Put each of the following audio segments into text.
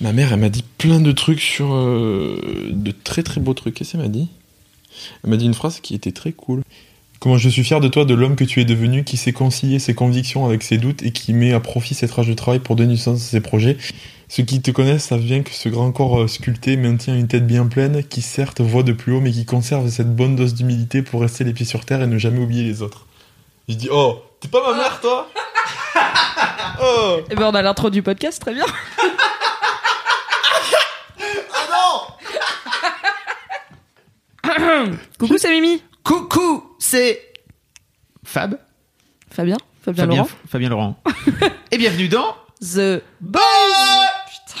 Ma mère, elle m'a dit plein de trucs sur euh, de très très beaux trucs. Qu'est-ce qu'elle m'a dit? Elle m'a dit une phrase qui était très cool. Comment je suis fier de toi, de l'homme que tu es devenu, qui sait concilier ses convictions avec ses doutes et qui met à profit cette rage de travail pour donner du sens à ses projets. Ceux qui te connaissent savent bien que ce grand corps euh, sculpté maintient une tête bien pleine, qui certes voit de plus haut, mais qui conserve cette bonne dose d'humilité pour rester les pieds sur terre et ne jamais oublier les autres. Je dis, oh, t'es pas ma mère, toi? Oh Et ben on a l'intro du podcast, très bien. Coucou, c'est Mimi. Coucou, c'est Fab. Fabien. Fabien, Fabien, Laurent. Fabien Laurent. Et bienvenue dans The Boys. Putain,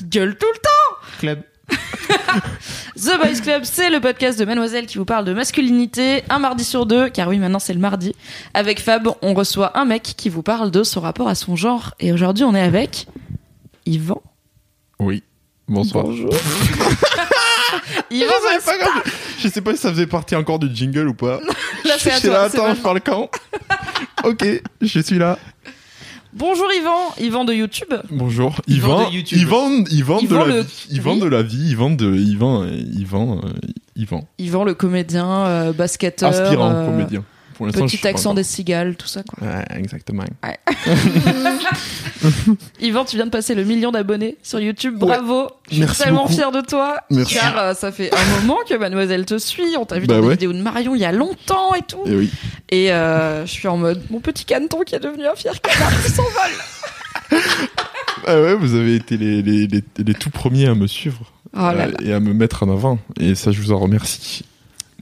il gueule tout le temps. Club. The Boys Club, c'est le podcast de Mademoiselle qui vous parle de masculinité un mardi sur deux, car oui, maintenant c'est le mardi. Avec Fab, on reçoit un mec qui vous parle de son rapport à son genre. Et aujourd'hui, on est avec Yvan. Oui, bonsoir. Bonjour. Je Yvan, savais pas Je sais pas si ça faisait partie encore du jingle ou pas. Là, c'est à toi, là, attends, je parle quand Ok, je suis là. Bonjour Yvan, Yvan de YouTube. Bonjour. Yvan Yvan, de YouTube. Yvan, Yvan, Yvan de la le- vie. Yvan oui. de la vie. Yvan de Yvan, Yvan, euh, Yvan. Yvan le comédien, euh, basketteur. Aspirant euh, comédien. Pour l'instant, Petit accent encore. des cigales, tout ça quoi. Ouais, exactement. Yvan, tu viens de passer le million d'abonnés sur YouTube. Ouais. Bravo. Je suis Merci tellement beaucoup. fier de toi. Merci. Car euh, ça fait un moment que Mademoiselle te suit. On t'a vu Bah dans des ouais. vidéos de Marion il y a longtemps et tout. Et oui. Et euh, je suis en mode mon petit caneton qui est devenu un fier canard qui s'envole. Ah ouais, vous avez été les, les, les, les tout premiers à me suivre Oh là euh, et à me mettre en avant. Et ça, je vous en remercie.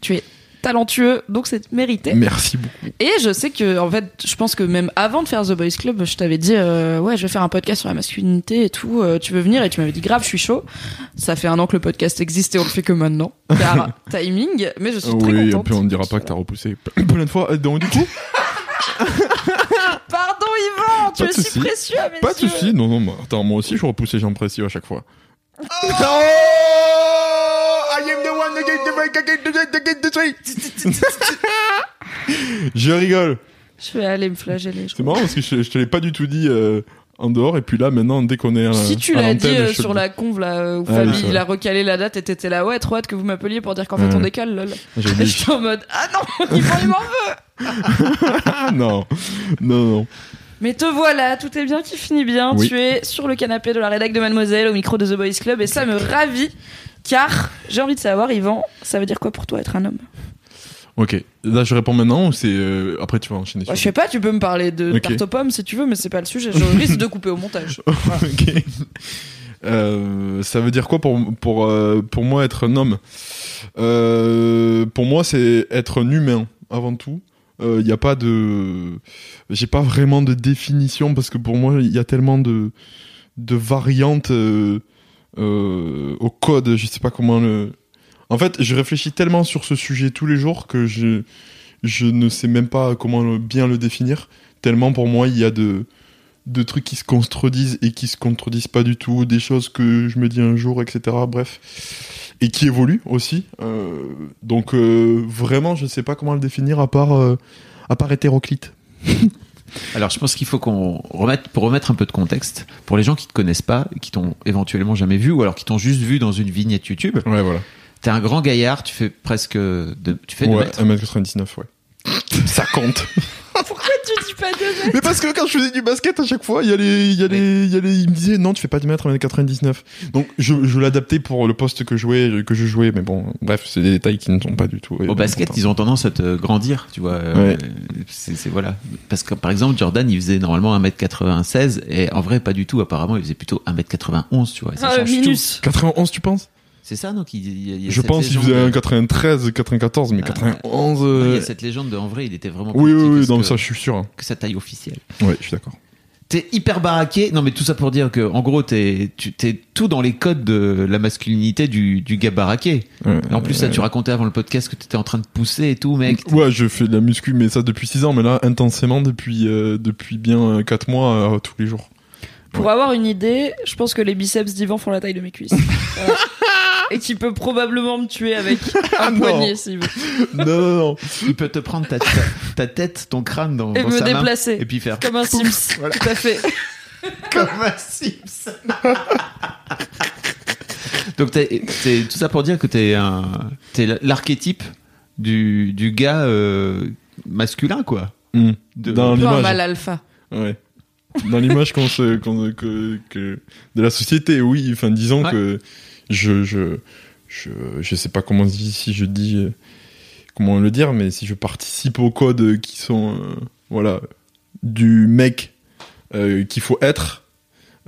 Tu es talentueux, donc c'est mérité. Merci beaucoup. Et je sais que, en fait, je pense que même avant de faire The Boys Club, je t'avais dit, euh, ouais, je vais faire un podcast sur la masculinité et tout. euh, tu veux venir? Et tu m'avais dit, grave, je suis chaud. Ça fait un an que le podcast existe et on le fait que maintenant. Car timing, mais je suis très oui, et contente. puis on ne dira pas que t'as repoussé plein de fois. Euh, Donc, du coup, Pardon, Yvan, tu Pas es si précieux pas de soucis. Non, non, attends, moi aussi, je repousse les gens précieux à chaque fois. Je rigole. Je vais aller me flageller. C'est marrant parce que je, je te l'ai pas du tout dit euh, en dehors et puis là maintenant dès qu'on est euh, Si tu à l'as dit euh, je sur la conve là où Ah Fabi il a recalé la date et t'étais là ouais trop hâte que vous m'appeliez pour dire qu'en fait Ouais. on décale lol. Et suis en mode ah non il m'en- veut. Non, non, non. Mais te voilà, tout est bien qui finit bien. Oui. Tu es sur le canapé de la rédac de Mademoiselle au micro de The Boys Club et ça me ravit car j'ai envie de savoir Yvan, ça veut dire quoi pour toi être un homme Ok, là je réponds maintenant ou c'est euh, après tu vas enchaîner. Bah, Je sais pas, tu peux me parler de Ok. tarte aux pommes si tu veux mais c'est pas le sujet, je risque de couper au montage. ok. Euh, ça veut dire quoi pour pour euh, pour moi être un homme Pour moi, c'est être un humain avant tout. Il n'y a pas de, j'ai pas vraiment de définition parce que pour moi, il y a tellement de de variantes euh, au code. Je sais pas comment le. En fait, je réfléchis tellement sur ce sujet tous les jours que je je ne sais même pas comment bien le définir. Tellement pour moi, il y a de de trucs qui se contredisent et qui se contredisent pas du tout, des choses que je me dis un jour, etc. Bref, et qui évoluent aussi. Euh, donc euh, vraiment, je sais pas comment le définir à part à part hétéroclite. Alors, je pense qu'il faut qu'on remette, pour remettre un peu de contexte, pour les gens qui te connaissent pas, qui t'ont éventuellement jamais vu, ou alors qui t'ont juste vu dans une vignette YouTube. Ouais, voilà. T'es un grand gaillard, tu fais presque de, tu fais Ouais, mètres. 1m99, ouais. Ça compte. Pourquoi Mais parce que quand je faisais du basket, à chaque fois, il y a les, il y a les, il y a les, il me disait non, tu fais pas du mètre 1m99. Donc je, je l'adaptais pour le poste que je jouais, que je jouais, mais bon, bref, c'est des détails qui ne sont pas du tout. Au basket, ils ont tendance à te grandir, tu vois. euh, Ouais. C'est c'est- voilà. Parce que par exemple, Jordan, il faisait normalement 1m96 et en vrai, pas du tout. Apparemment, il faisait plutôt 1m91, tu vois. ça Ah, change tout. minus. 91, tu penses? C'est ça, donc il, il y a- il y a Je cette pense qu'il faisait de- un 93, 94, mais Ah, 91. Non, Il y euh, a cette légende de en vrai, il était vraiment Oui, oui, oui, non, que- ça, je suis sûr. hein. que sa taille officielle. Ouais, je suis d'accord. T'es hyper baraqué. Non, mais tout ça pour dire que, en gros, t'es, tu, t'es tout dans les codes de la masculinité du, du gars baraqué. Ouais, en plus, ça, tu racontais avant le podcast que t'étais en train de pousser et tout, mec. Ouais, je fais de la muscu, mais ça depuis 6 ans, mais là, intensément depuis, euh, depuis bien 4 mois, euh, tous les jours. Pour avoir une idée, je pense que les biceps d'Ivan font la taille de mes cuisses. Voilà. Et qui peut probablement me tuer avec un non. poignet s'il veut. non, non, non. Il peut te prendre ta, ta, ta tête, ton crâne dans, Et dans me sa main, déplacer. et puis faire Comme un Sims. Tout à fait. comme un Sims. Donc t'es, t'es- tout ça pour dire que t'es un, t'es l'archétype du, du gars euh, masculin, quoi. Hmm. De- Dans Un peu un l'image. mal alpha. Ouais. Dans l'image qu'on se, qu'on- que, que- de la société, oui. Enfin, disons Ouais. que je, je, je, je sais pas comment si si je dis, comment le dire, mais si je participe aux codes qui sont, euh, voilà, du mec euh, qu'il faut être,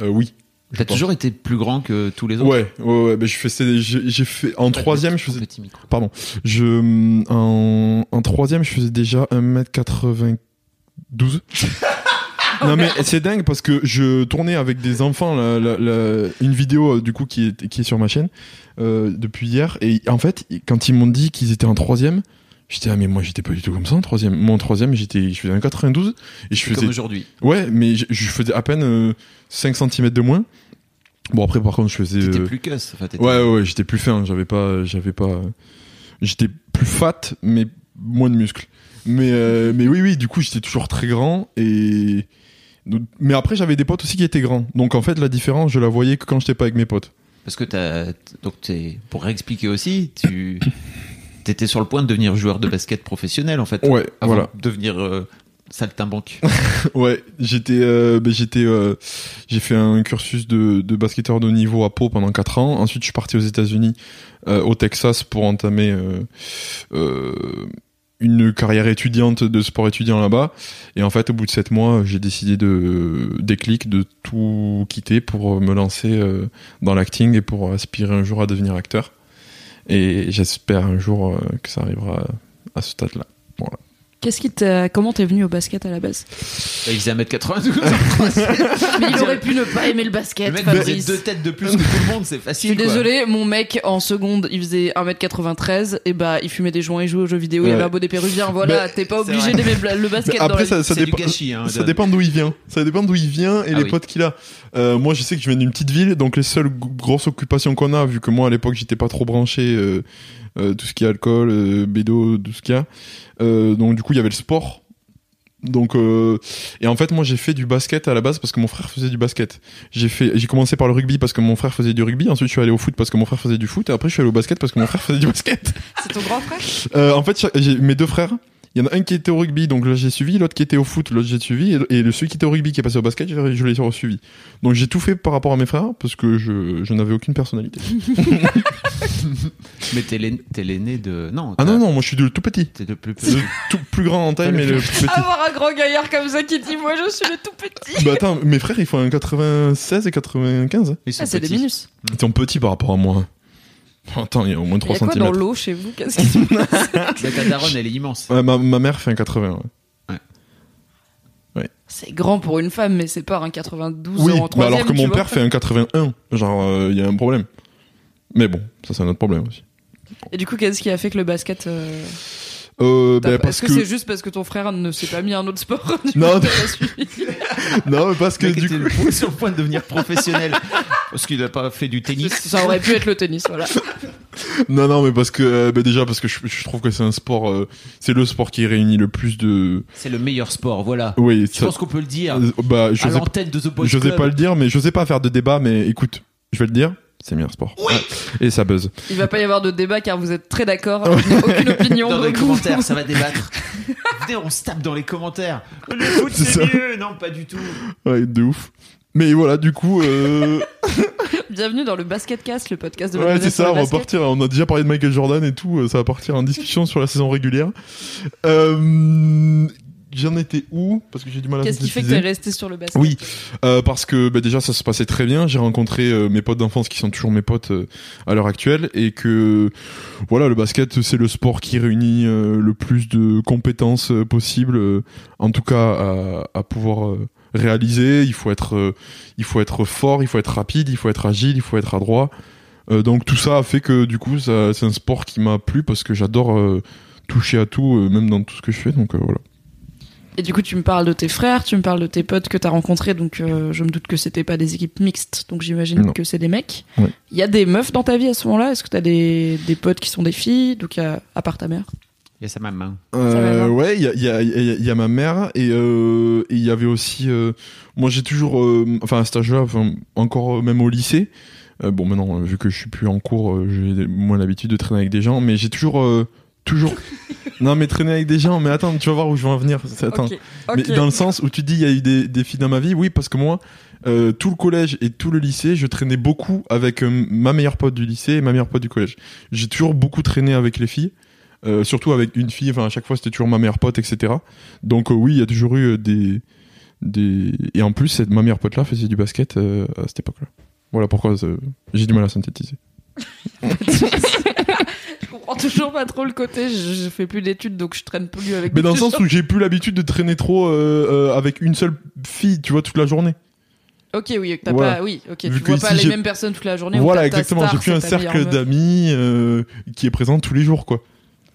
euh, oui. T'as toujours été plus grand que tous les autres. Ouais, ouais, ouais. ben, je faisais, j'ai j'ai fait en troisième, je faisais Petit micro. Pardon. Je, en, en troisième, je faisais déjà 1m92. non mais c'est dingue parce que je tournais avec des enfants la- la- la- une vidéo euh, du coup qui est, qui est sur ma chaîne euh, depuis hier et en fait quand ils m'ont dit qu'ils étaient en troisième j'étais ah mais moi j'étais pas du tout comme ça en troisième moi en troisième j'étais je faisais un 92 et je Comme faisais aujourd'hui. ouais mais je, je faisais à peine euh, 5 cm de moins bon après par contre je faisais T'étais euh, plus cuss. Enfin, Ouais, ouais, j'étais plus fin, j'avais pas, j'avais pas, j'étais plus fat, mais moins de muscles. Mais, euh, mais oui, oui, du coup, j'étais toujours très grand et, mais après, j'avais des potes aussi qui étaient grands. Donc, en fait, la différence, je la voyais que quand j'étais pas avec mes potes. Parce que t'as, donc t'es, pour réexpliquer aussi, tu, t'étais sur le point de devenir joueur de basket professionnel, en fait. Ouais, Avant voilà. de devenir euh, saltimbanque. Ouais, j'étais, euh, ben, j'étais, euh, j'ai fait un cursus de, de basketteur de niveau à Pau pendant 4 ans. Ensuite, je suis parti aux États-Unis, euh, au Texas, pour entamer euh, euh, une carrière étudiante de sport étudiant là-bas. Et en fait, au bout de 7 mois, j'ai décidé de déclic de tout quitter pour me lancer euh, dans l'acting et pour aspirer un jour à devenir acteur. Et j'espère un jour euh, que ça arrivera à ce stade-là. Voilà. Qu'est-ce qui t'a. Comment t'es venu au basket à la base? Bah, il faisait 1m92. Mais il aurait pu ne pas aimer le basket, le mec faisait deux têtes de plus que tout le monde, c'est Je facile. suis quoi. désolée, mon mec en seconde, il faisait 1m93 et bah il fumait des joints, il jouait aux jeux vidéo, il avait un bonnet péruvien. Voilà, Mais t'es pas obligé d'aimer le basket Mais dans la après, ça, ça dépend. gâchis, hein, ça dépend d'où il vient. Ça dépend d'où il vient et Ah les oui. potes qu'il a. Euh, moi, je sais que je viens d'une petite ville, donc les seules grosses occupations qu'on a, vu que moi à l'époque j'étais pas trop branché, euh, tout ce qui est alcool, euh, bédo, tout ce qu'il y a. Euh, donc du coup, il y avait le sport. Donc euh, et en fait, moi j'ai fait du basket à la base parce que mon frère faisait du basket. J'ai fait, j'ai commencé par le rugby parce que mon frère faisait du rugby. Ensuite, je suis allé au foot parce que mon frère faisait du foot. Et après, je suis allé au basket parce que mon frère faisait du basket. C'est ton grand frère? Euh, en fait, j'ai mes deux frères. Il y en a un qui était au rugby, donc là j'ai suivi, l'autre qui était au foot, l'autre j'ai suivi, et, et le celui qui était au rugby qui est passé au basket, je, je l'ai suivi. Donc j'ai tout fait par rapport à mes frères, parce que je, je n'avais aucune personnalité. Mais t'es l'aîné, t'es l'aîné de. Non. Ah non, non, moi je suis le tout petit. T'es le plus Le petit. tout plus grand en taille, mais le plus- plus petit. Avoir un grand gaillard comme ça qui dit moi je suis le tout petit. bah attends, mes frères ils font un 96 et 95. Ils sont Ah, c'est des minus. Ils sont petits par rapport à moi. Attends, il y a au moins Il y 3 a quoi dans cm. l'eau chez vous? Qu'est-ce qui se passe? Mais ta daronne, elle est immense. Ouais, ma, ma mère fait un 80. ouais. C'est grand pour une femme, mais c'est pas un 92 Oui, en bah troisième. alors que mon père fait un 81. Genre, euh, il y a un problème. Mais bon, ça c'est un autre problème aussi. Et du coup, qu'est-ce qui a fait que le basket euh, Euh, bah, pas- parce Est-ce que, que, c'est juste parce que ton frère ne s'est pas mis à un autre sport du Non, non, mais parce que du coup, sur le point de devenir professionnel. Parce qu'il a pas fait du tennis. Ça aurait pu être le tennis, voilà. non, non, mais parce que euh, bah, déjà parce que je, je trouve que c'est un sport, euh, c'est le sport qui réunit le plus de. C'est le meilleur sport, voilà. Oui, Je ça- pense qu'on peut le dire. euh, bah, je à sais, l'antenne de The Boys je sais pas le dire, mais je sais pas faire de débat, mais écoute, je vais le dire, c'est le meilleur sport. Ouais. Et ça buzz. Il va pas y avoir de débat car vous êtes très d'accord. Aucune opinion. Dans les commentaires, ça va débattre. Venez, on se tape dans les commentaires. Le foot, C'est mieux. Non, pas du tout. Ouais, de ouf. Mais voilà, du coup, euh... Bienvenue dans le Basket Cast, le podcast de ouais, Mademoiselle c'est ça, on va partir. On a déjà parlé de Michael Jordan et tout, euh, ça va partir en discussion sur la saison régulière. Euh... J'en étais où Parce que j'ai du mal à Qu'est-ce qui fait que t'es resté sur le basket Oui, euh, parce que bah, déjà ça se passait très bien. J'ai rencontré euh, mes potes d'enfance qui sont toujours mes potes euh, à l'heure actuelle et que voilà le basket c'est le sport qui réunit le plus de compétences possibles, en tout cas à, à pouvoir réaliser, il faut être, il faut être fort, il faut être rapide, il faut être agile, il faut être adroit. Donc tout ça a fait que du coup, c'est un sport qui m'a plu parce que j'adore toucher à tout, même dans tout ce que je fais. Donc voilà. Et du coup, tu me parles de tes frères, tu me parles de tes potes que t'as rencontrés, donc euh, je me doute que c'était pas des équipes mixtes, donc j'imagine que c'est des mecs. Il y a des meufs dans ta vie à ce moment-là? Est-ce que t'as des, des potes qui sont des filles Donc, à part ta mère? Il y a sa maman. Euh, ouais, il y a, il y, a, y a- il y a ma mère et euh, il y avait aussi. euh, moi, j'ai toujours, euh, enfin à cet âge-là, enfin, encore euh, même au lycée. euh, bon, maintenant, vu que je suis plus en cours, j'ai moins l'habitude de traîner avec des gens, mais j'ai toujours, euh, toujours. non, mais traîner avec des gens. Mais attends, tu vas voir où je vais en venir. Attends. Mais dans le sens où tu dis il y a eu des, des filles dans ma vie, oui, parce que moi, euh, tout le collège et tout le lycée, je traînais beaucoup avec euh, ma meilleure pote du lycée et ma meilleure pote du collège. J'ai toujours beaucoup traîné avec les filles, euh, surtout avec une fille. Enfin, à chaque fois, c'était toujours ma meilleure pote, etc. Donc euh, oui, il y a toujours eu euh, des des et en plus, cette, ma meilleure pote là faisait du basket euh, à cette époque-là. Voilà pourquoi euh, j'ai du mal à synthétiser. je comprends toujours pas trop le côté. Je, je fais plus d'études, donc je traîne plus avec Mais dans le sens gens. où j'ai plus l'habitude de traîner trop euh, euh, avec une seule fille, tu vois, toute la journée. Ok, oui, t'as Voilà. pas. Oui, ok. Vu tu vois pas les mêmes personnes toute la journée. ou Voilà, exactement. J'ai plus un cercle d'amis euh, qui est présent tous les jours, quoi.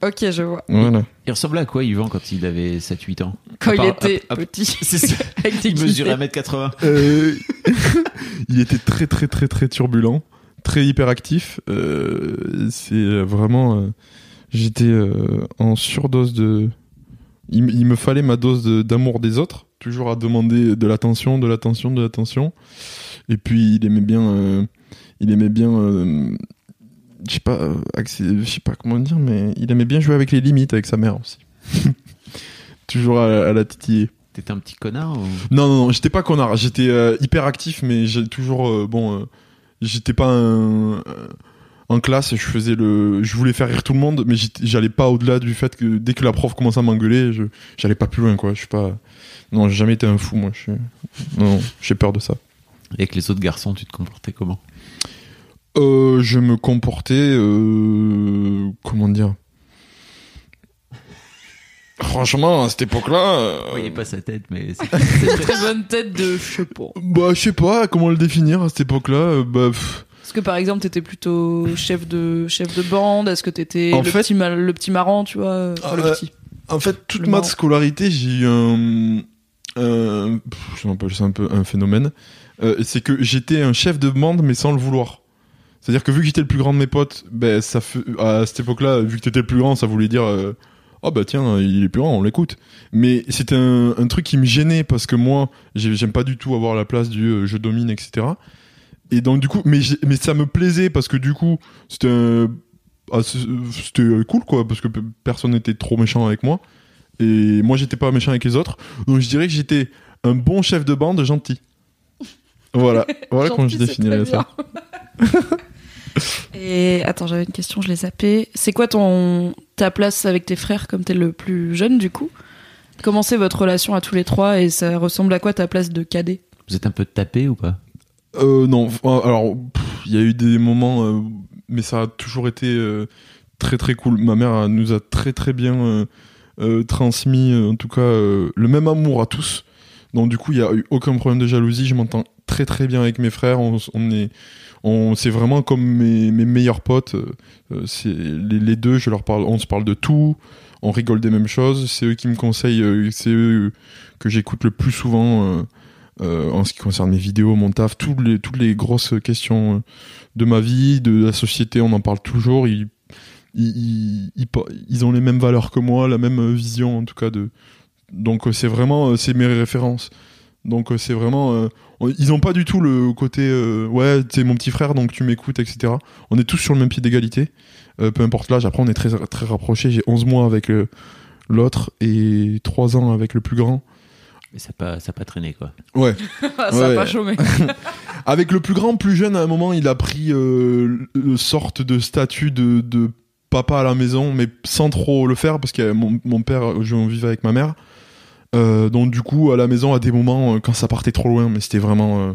Ok, je vois. Voilà. Il ressemblait à quoi Yvan quand il avait 7-8 ans? Quand il était petit. C'est ça. Il mesurait guillemets. 1m80. Euh, il était très très très très turbulent, très hyperactif. Euh, c'est vraiment, euh, j'étais euh, en surdose de. Il, me fallait ma dose de- d'amour des autres, toujours à demander de l'attention, de l'attention, de l'attention. Et puis il aimait bien, euh, il aimait bien, euh, je sais pas, euh, je sais pas comment dire, mais il aimait bien jouer avec les limites avec sa mère aussi. toujours à, à la titiller. T'étais un petit connard ou... Non, non, non, j'étais pas connard. J'étais euh, hyper actif, mais j'ai toujours. euh, bon, euh, j'étais pas un. En classe, je faisais le. Je voulais faire rire tout le monde, mais j'allais pas au-delà du fait que dès que la prof commençait à m'engueuler, je j'allais pas plus loin, quoi. Je suis pas. Non, j'ai jamais été un fou, moi. Je non, j'ai peur de ça. Et avec les autres garçons, tu te comportais comment? Euh, je me comportais. euh, Comment dire? Franchement, à cette époque-là. euh, Vous voyez pas sa tête, mais c'est une très bonne tête de je sais pas. Bah, je sais pas comment le définir à cette époque-là. euh, Bah. pff, Est-ce que par exemple t'étais plutôt chef de chef de bande? Est-ce que t'étais En le fait- petit le petit marrant, tu vois Enfin, le Euh, petit. En fait, toute Le ma marrant. scolarité, j'ai eu un, un- pff, je m'appelle ça un peu un phénomène. Euh, c'est que j'étais un chef de bande, mais sans le vouloir. C'est-à-dire que vu que j'étais le plus grand de mes potes, ben ça fait, à cette époque-là, vu que t'étais le plus grand, ça voulait dire, euh, oh bah tiens, il est plus grand, on l'écoute. Mais c'était un, un truc qui me gênait parce que moi, j'ai- j'aime pas du tout avoir la place du euh, je domine, etc. Et donc du coup, mais ça me plaisait parce que du coup, c'était ah, c'était euh, cool quoi parce que pe- personne n'était trop méchant avec moi. Et moi j'étais pas méchant avec les autres. Donc je dirais que j'étais un bon chef de bande gentil. Voilà. Voilà comment je définirais ça Et attends, j'avais une question, je l'ai zappée. C'est quoi ton ta place avec tes frères comme t'es le plus jeune du coup? Comment c'est votre relation à tous les trois et ça ressemble à quoi ta place de cadet? Vous êtes un peu tapé ou pas? Euh, non. Alors il y a eu des moments euh, mais ça a toujours été euh, très très cool. Ma mère elle nous a très très bien euh, euh, transmis en tout cas euh, le même amour à tous. Donc du coup il y a eu aucun problème de jalousie. Je m'entends très très bien avec mes frères. On est on c'est vraiment comme mes, meilleurs potes euh, euh, c'est les, deux je leur parle on se parle de tout on rigole des mêmes choses c'est eux qui me conseillent euh, c'est eux que j'écoute le plus souvent en ce qui concerne mes vidéos, mon taf, toutes les, grosses questions de ma vie, de la société, on en parle toujours. Ils, ont les mêmes valeurs que moi, la même vision en tout cas. Donc c'est vraiment, c'est mes références. Donc euh, c'est vraiment, euh, ils ont pas du tout le côté, euh, ouais, t'es mon petit frère, donc tu m'écoutes, etc. On est tous sur le même pied d'égalité, euh, peu importe l'âge. Après on est très, très rapprochés. J'ai 11 mois avec l'autre et 3 ans avec le plus grand. Mais ça n'a pas, ça pas traîné, quoi. Ouais. Ça Ouais. a pas chômé. Avec le plus grand, plus jeune, à un moment, il a pris euh, le sorte de statut de, de papa à la maison, mais sans trop le faire, parce que mon, mon père, je vivais avec ma mère. Euh, donc du coup, à la maison, à des moments, euh, quand ça partait trop loin, mais c'était vraiment euh,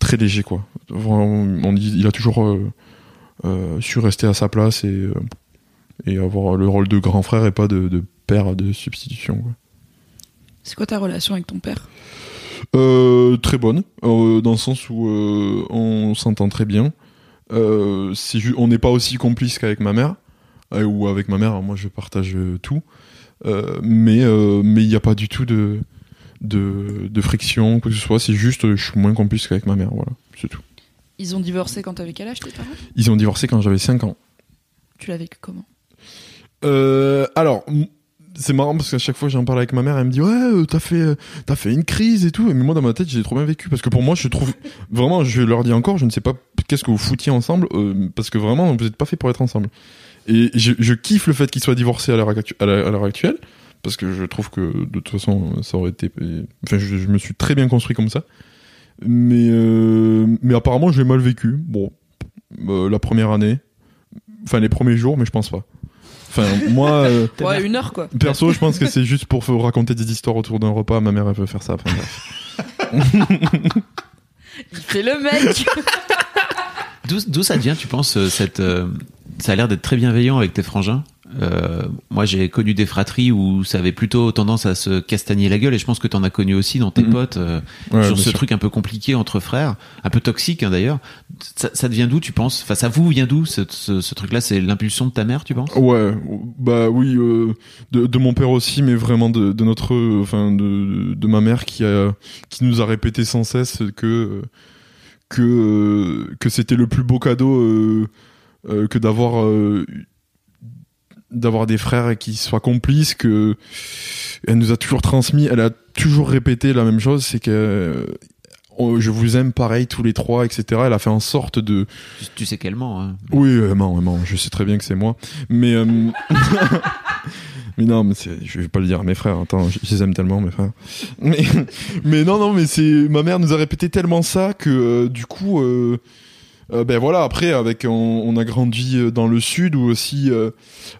très léger, quoi. Vraiment, on dit, il a toujours su rester à sa place et, et avoir le rôle de grand frère et pas de, de père de substitution. quoi. C'est quoi ta relation avec ton père? Euh, très bonne, euh, dans le sens où euh, on s'entend très bien. On n'est pas aussi complice qu'avec ma mère, ou avec ma mère, moi je partage tout. Euh, mais euh, mais il n'y a pas du tout de, de, de friction, quoi que ce soit. C'est juste, euh, je suis moins complice qu'avec ma mère, voilà, c'est tout. Ils ont divorcé quand t'avais quel âge tes parents? Ils ont divorcé quand j'avais 5 ans. Tu l'as vécu comment? Euh, alors, c'est marrant parce qu'à chaque fois que j'en parle avec ma mère, elle me dit ouais, euh, t'as fait, euh, t'as fait une crise et tout. Mais moi dans ma tête, j'ai trop bien vécu parce que pour moi, je trouve vraiment, je leur dis encore, je ne sais pas qu'est-ce que vous foutiez ensemble parce que vraiment, vous n'êtes pas fait pour être ensemble. Et je, je kiffe le fait qu'ils soient divorcés à l'heure actu- à la- à l'heure actuelle parce que je trouve que de toute façon, ça aurait été, enfin, je, je me suis très bien construit comme ça. Mais euh, mais apparemment, j'ai mal vécu. Bon, euh, la première année, enfin les premiers jours, mais je pense pas. Enfin, moi, euh, Ouais, une heure quoi. perso, je pense que c'est juste pour raconter des histoires autour d'un repas. Ma mère, elle veut faire ça. Enfin, bref. Il fait le mec D'où d'où ça vient, tu penses, euh, cette, euh, ça a l'air d'être très bienveillant avec tes frangins. Euh, moi, j'ai connu des fratries où ça avait plutôt tendance à se castagner la gueule, et je pense que t'en as connu aussi dans tes Mhm. potes, euh, Ouais, sur ce sûr. truc un peu compliqué entre frères, un peu toxique hein, d'ailleurs. Ça, ça devient d'où, tu penses? Enfin, ça vous vient d'où ce, ce, ce truc-là? C'est l'impulsion de ta mère, tu penses? Ouais, bah oui, euh, de, de mon père aussi, mais vraiment de, de notre, euh, enfin de, de ma mère qui a, qui nous a répété sans cesse que euh, que euh, que c'était le plus beau cadeau euh, que d'avoir euh, d'avoir des frères qui soient complices que elle nous a toujours transmis elle a toujours répété la même chose c'est que euh, je vous aime pareil tous les trois etc elle a fait en sorte de tu, tu sais qu'elle ment. Hein. oui, euh, non, non, je sais très bien que c'est moi. Mais, mais non, mais je vais pas le dire à mes frères. Attends, je, je les aime tellement, mes frères. Mais, mais non, non, mais c'est ma mère nous a répété tellement ça que euh, du coup, euh, euh, ben voilà. Après, avec on, a grandi euh, dans le sud où aussi, euh,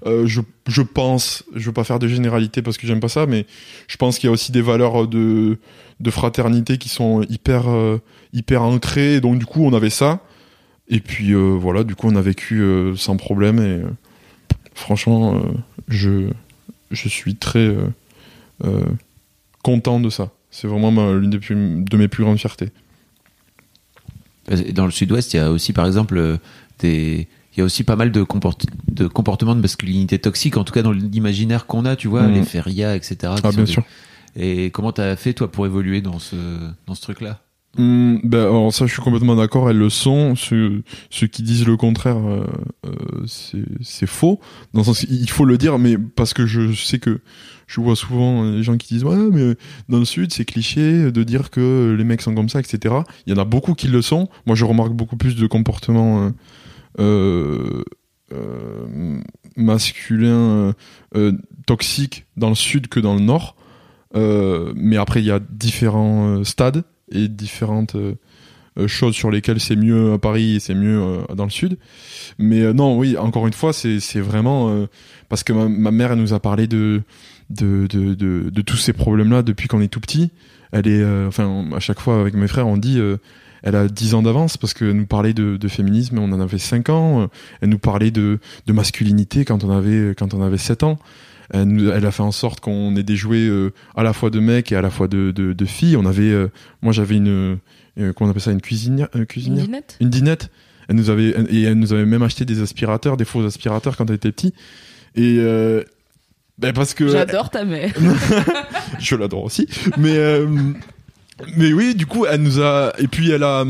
je, je pense, je veux pas faire de généralité parce que j'aime pas ça, mais je pense qu'il y a aussi des valeurs de de fraternité qui sont hyper hyper ancrées. Donc du coup, on avait ça. Et puis voilà, du coup on a vécu sans problème et franchement, je, je suis très content de ça. C'est vraiment l'une de mes plus grandes fiertés. Que Dans le sud-ouest, il y a aussi, par exemple, euh, des. Il y a aussi pas mal de, comport- de comportements de masculinité toxique, en tout cas dans l'imaginaire qu'on a, tu vois, Mhm. les férias, etc. Ah bien des- sûr. Et comment t'as fait, toi, pour évoluer dans ce, dans ce truc-là? Hum, ben, alors ça, je suis complètement d'accord. Elles le sont. Ceux, ceux qui disent le contraire, euh, euh, c'est c'est faux. Dans le sens, il faut le dire, mais parce que je sais que je vois souvent les gens qui disent ouais, mais dans le sud, c'est cliché de dire que les mecs sont comme ça, etc. Il y en a beaucoup qui le sont. Moi, je remarque beaucoup plus de comportements euh, euh, euh, masculins euh, euh, toxiques dans le sud que dans le nord. Euh, mais après, il y a différents euh, stades et différentes euh, euh, choses sur lesquelles c'est mieux à Paris et c'est mieux euh, dans le sud. Mais euh, non, oui, encore une fois, c'est vraiment euh, parce que ma mère elle nous a parlé de de, de, de, de tous ces problèmes-là depuis qu'on est tout petit. Elle est, euh, enfin, à chaque fois avec mes frères, on dit, euh, elle a 10 ans d'avance parce qu'elle nous parlait de, de féminisme, on en avait 5 ans. Euh, Elle nous parlait de, de masculinité quand on avait quand on avait 7 ans. Elle, nous- elle a fait en sorte qu'on ait des jouets euh, à la fois de mecs et à la fois de, de, de filles. On avait, euh, moi j'avais une, euh, comment on appelle ça, une cuisinière, Une dinette? Une dinette. Elle nous avait et elle nous avait même acheté des aspirateurs, des faux aspirateurs quand elle était petit. Et euh, ben parce que J'adore ta mère. je l'adore aussi. Mais euh, mais oui, du coup, elle nous a et puis elle a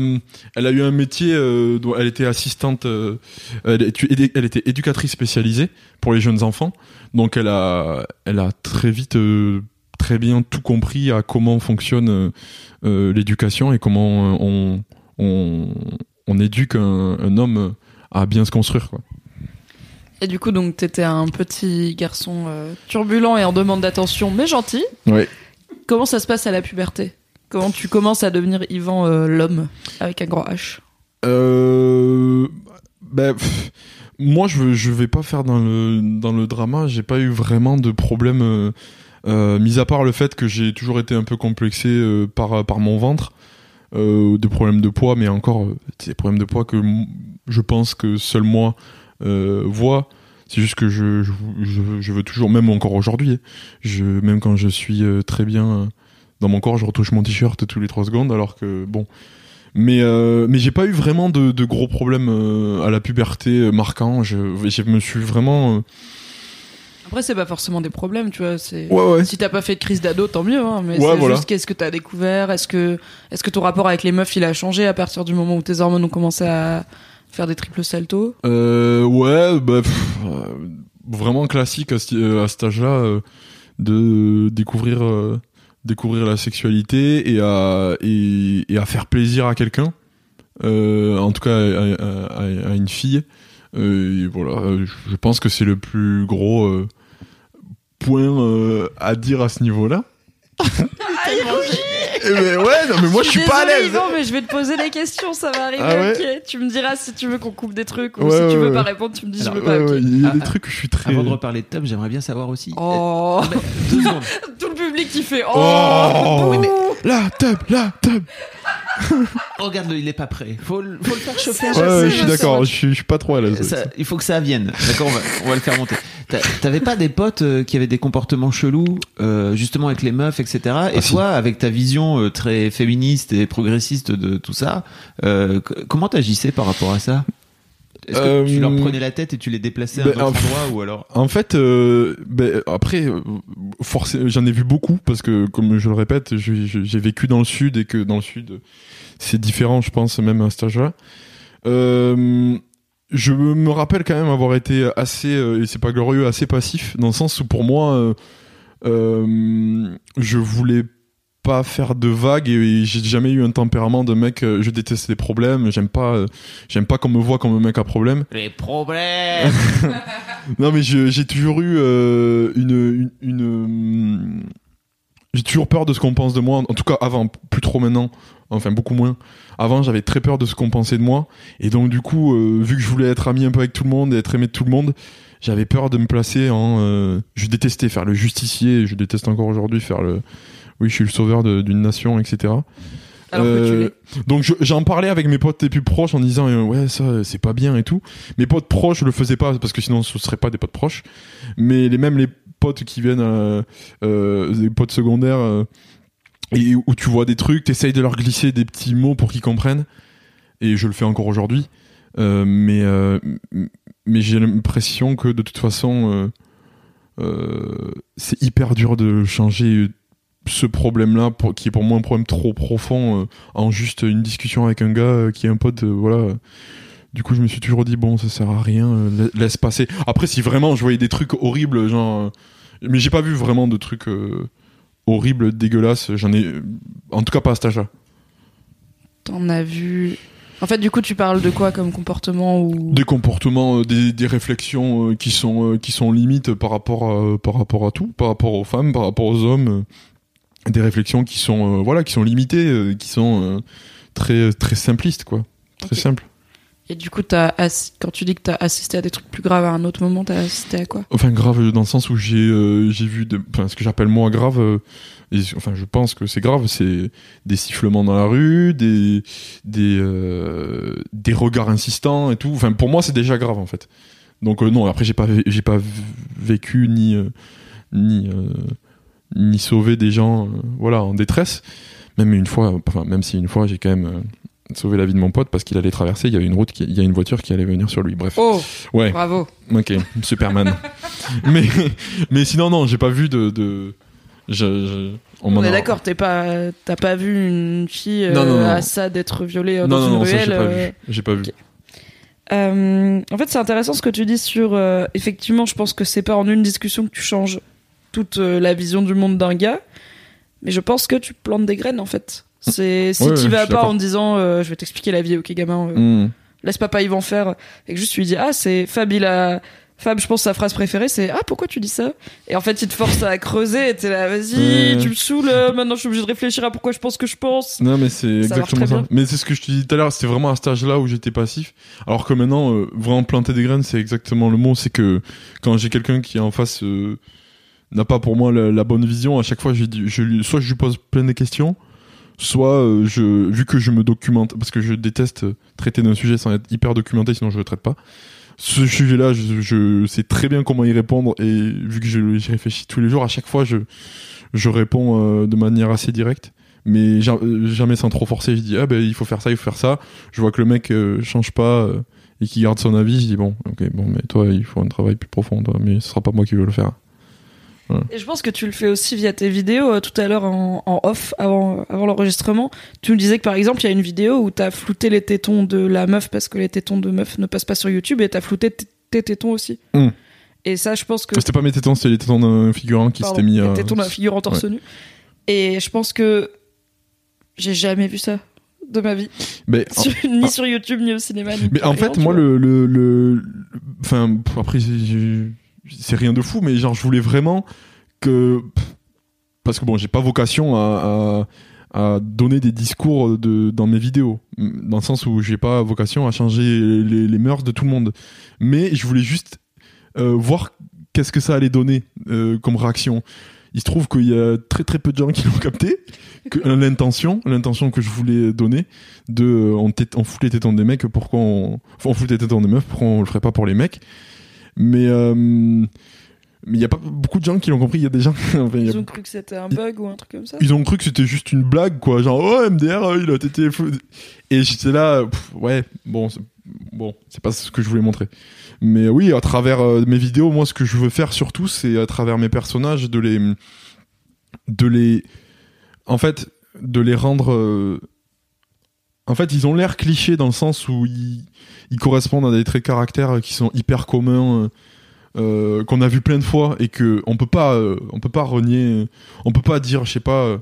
elle a eu un métier euh, dont elle était assistante. euh, elle, était- elle était éducatrice spécialisée pour les jeunes enfants. Donc elle a elle a très vite euh, très bien tout compris à comment fonctionne euh, euh, l'éducation et comment euh, on on on éduque un, un homme à bien se construire quoi. Et du coup, donc, t'étais un petit garçon euh, turbulent et en demande d'attention, mais gentil. Ouais. Comment ça se passe à la puberté? Comment tu commences à devenir Yvan euh, l'homme avec un grand H? Euh, ben, pff, moi, je, je vais pas faire dans le, dans le drama. J'ai pas eu vraiment de problème, euh, mis à part le fait que j'ai toujours été un peu complexé par, par mon ventre, des problèmes de poids, mais encore, c'est des problèmes de poids que je pense que seul moi euh, vois. C'est juste que je, je, veux toujours, même encore aujourd'hui, je, même quand je suis euh, très bien euh, dans mon corps, je retouche mon t-shirt tous les trois secondes, alors que bon. Mais euh, mais j'ai pas eu vraiment de, de gros problèmes euh, à la puberté marquants. Je, je me suis vraiment. euh, Après, c'est pas forcément des problèmes, tu vois. C'est Ouais ouais. si t'as pas fait de crise d'ado, tant mieux. Hein, mais Ouais, c'est voilà. juste qu'est-ce que t'as découvert Est-ce que est-ce que ton rapport avec les meufs il a changé à partir du moment où tes hormones ont commencé à faire des triples saltos Euh, ouais, bah, pff, euh, vraiment classique à, ce- euh, à cet âge-là euh, de découvrir euh, découvrir la sexualité et à et, et à faire plaisir à quelqu'un, euh, en tout cas à, à- à- à une fille. Euh, voilà, je pense que c'est le plus gros euh, point euh, à dire à ce niveau-là. Eh ben ouais, non mais moi je suis pas à l'aise. Yvan, mais je vais te poser les questions, ça va arriver. Ah ouais ok. Tu me diras si tu veux qu'on coupe des trucs ou Ouais, si tu ouais, veux ouais. pas répondre, tu me dis Alors, je veux pas. Ouais, ok. ouais, il y a Ah, des trucs que je suis très. Avant de reparler de Tom, j'aimerais bien savoir aussi. Oh, Deux secondes. tout le public qui fait oh. Oh, Oui, mais- La tub, la tub. Oh, regarde-le, il est pas prêt. Faut, le- faut le faire chauffer Ouais, sais, je suis d'accord, je suis, je suis pas trop à l'aise. Ça, il faut que ça vienne. D'accord, on va, on va le faire monter. T'avais pas des potes euh, qui avaient des comportements chelous, euh, justement avec les meufs, etc. Et Ah, si. toi, avec ta vision euh, très féministe et progressiste de tout ça, euh, c- comment t'agissais par rapport à ça? Est-ce que Euh, tu leur prenais la tête et tu les déplaçais à un ben, euh, endroit ou alors En fait, euh, ben, après, euh, forcément, j'en ai vu beaucoup parce que, comme je le répète, j'ai vécu dans le sud et que dans le sud, c'est différent, je pense, même à cet âge-là. Euh, je me rappelle quand même avoir été assez, euh, et c'est pas glorieux, assez passif, dans le sens où pour moi, euh, euh, je voulais pas faire de vagues et j'ai jamais eu un tempérament de mec euh, je déteste les problèmes j'aime pas euh, j'aime pas qu'on me voit comme un mec à problème. Les problèmes non mais j'ai toujours eu euh, une, une, une- j'ai toujours peur de ce qu'on pense de moi en tout cas avant plus trop maintenant enfin beaucoup moins. Avant j'avais très peur de ce qu'on pensait de moi. Et donc du coup euh, vu que je voulais être ami un peu avec tout le monde et être aimé de tout le monde j'avais peur de me placer en euh, je détestais faire le justicier je déteste encore aujourd'hui faire le oui je suis le sauveur d'une nation etc Alors euh, donc je- j'en parlais avec mes potes les plus proches en disant euh, ouais ça c'est pas bien et tout. Mes potes proches je le faisais pas parce que sinon ce serait pas des potes proches. Mais les même les potes qui viennent euh, euh, des potes secondaires et où tu vois des trucs, t'essayes de leur glisser des petits mots pour qu'ils comprennent. Et je le fais encore aujourd'hui. Mais j'ai l'impression que de toute façon c'est hyper dur de changer ce problème-là qui est pour moi un problème trop profond euh, en juste une discussion avec un gars euh, qui est un pote euh, voilà. Du coup je me suis toujours dit bon ça sert à rien la- laisse passer. Après si vraiment je voyais des trucs horribles genre mais j'ai pas vu vraiment de trucs horribles dégueulasses j'en ai en tout cas pas à cet âge-là. T'en as vu. En fait, du coup, tu parles de quoi comme comportement ou? Des comportements euh, des, des réflexions euh, qui sont euh, qui sont limites par rapport à, par rapport à tout par rapport aux femmes par rapport aux hommes des réflexions qui sont euh, voilà qui sont limitées euh, qui sont euh, très très simplistes quoi très Ok. simples Et du coup, assi- quand tu dis que t'as assisté à des trucs plus graves à un autre moment, t'as assisté à quoi? Enfin, grave dans le sens où j'ai j'ai vu, de, enfin, ce que j'appelle moi grave, et, enfin, je pense que c'est grave, c'est des sifflements dans la rue, des des des regards insistants et tout. Enfin, pour moi, c'est déjà grave en fait. Donc non, après j'ai pas j'ai pas vécu ni ni ni sauvé des gens, euh, voilà, en détresse. Même une fois, enfin, même si une fois j'ai quand même euh, sauvé la vie de mon pote parce qu'il allait traverser, il y avait une route, qui- il y a une voiture qui allait venir sur lui. Bref. Oh, Ouais. bravo. Ok, Superman. mais, mais sinon, non, j'ai pas vu de. de je, je- On, est d'accord, t'es pas, t'as pas vu une fille euh, Non, non, non. à ça d'être violée euh, dans une ruelle. j'ai pas vu. Pas vu. Euh, en fait, c'est intéressant ce que tu dis sur. effectivement, je pense que c'est pas en une discussion que tu changes toute euh, la vision du monde d'un gars, mais je pense que tu plantes des graines en fait. C'est si Ouais, tu vas pas en disant euh, je vais t'expliquer la vie, ok gamin, euh, Hmm. laisse papa Yvan faire, et que juste tu lui dis ah c'est Fab il a Fab, je pense sa phrase préférée c'est ah pourquoi tu dis ça? Et en fait il te force à creuser, et t'es là vas-y tu me saoules, euh, maintenant je suis obligé de réfléchir à pourquoi je pense que je pense. Non, mais c'est exactement ça. Mais c'est ce que je te disais tout à l'heure, c'était vraiment à cet âge-là où j'étais passif. Alors que maintenant, euh, vraiment planter des graines, c'est exactement le mot. C'est que quand j'ai quelqu'un qui est en face n'a pas pour moi la, bonne vision, à chaque fois, je lui, soit je lui pose plein de questions, soit euh, je, vu que je me documente, parce que je déteste traiter d'un sujet sans être hyper documenté, sinon je le traite pas. ce sujet-là, je, je sais très bien comment y répondre et vu que je- j'y réfléchis tous les jours, à chaque fois, je, je réponds euh, de manière assez directe. Mais ja- euh, jamais sans trop forcer, je dis ah ben il faut faire ça, il faut faire ça. Je vois que le mec euh, change pas euh, et qu'il garde son avis, je dis bon ok bon mais toi il faut un travail plus profond, mais ce sera pas moi qui vais le faire. Et je pense que tu le fais aussi via tes vidéos. euh, Tout à l'heure en, en off, avant, avant l'enregistrement, tu me disais que par exemple, il y a une vidéo où t'as flouté les tétons de la meuf parce que les tétons de meuf ne passent pas sur YouTube et t'as flouté tes tétons aussi. Mm. Et ça, je pense que. C'était pas mes tétons, c'était les tétons d'un figurant qui s'était mis les tétons d'un figurant torse nu. Et je pense que j'ai jamais vu ça de ma vie. Mais, Sur- ni sur YouTube, ni au cinéma. Ni Mais en fait, moi, le, le, le- enfin, après, j'ai- c'est rien de fou, mais genre, je voulais vraiment que, parce que bon, j'ai pas vocation à, à, donner des discours de, dans mes vidéos, dans le sens où j'ai pas vocation à changer les, mœurs de tout le monde. Mais je voulais juste euh, voir qu'est-ce que ça allait donner euh, comme réaction. Il se trouve qu'il y a très très peu de gens qui l'ont capté, euh, l'intention, l'intention que je voulais donner de on, on fout les tétons des mecs, pourquoi on, on fout les tétons des meufs, pourquoi on le ferait pas pour les mecs Mais euh, mais il y a pas beaucoup de gens qui l'ont compris. Il y a des gens, enfin, a- Ils ont cru que c'était un bug ou un truc comme ça. ils ont cru que c'était juste une blague, quoi. Genre, oh, MDR, euh, il a tété fou. Et j'étais là, pff, ouais, bon, c'est- bon, c'est pas ce que je voulais montrer. Mais oui, à travers euh, mes vidéos, moi, ce que je veux faire surtout, c'est à travers mes personnages, de les, de les, en fait, de les rendre. euh, En fait, ils ont l'air clichés dans le sens où ils, correspondent à des traits de caractère qui sont hyper communs. euh, euh, qu'on a vu plein de fois et que on peut pas euh, on peut pas renier on peut pas dire je sais pas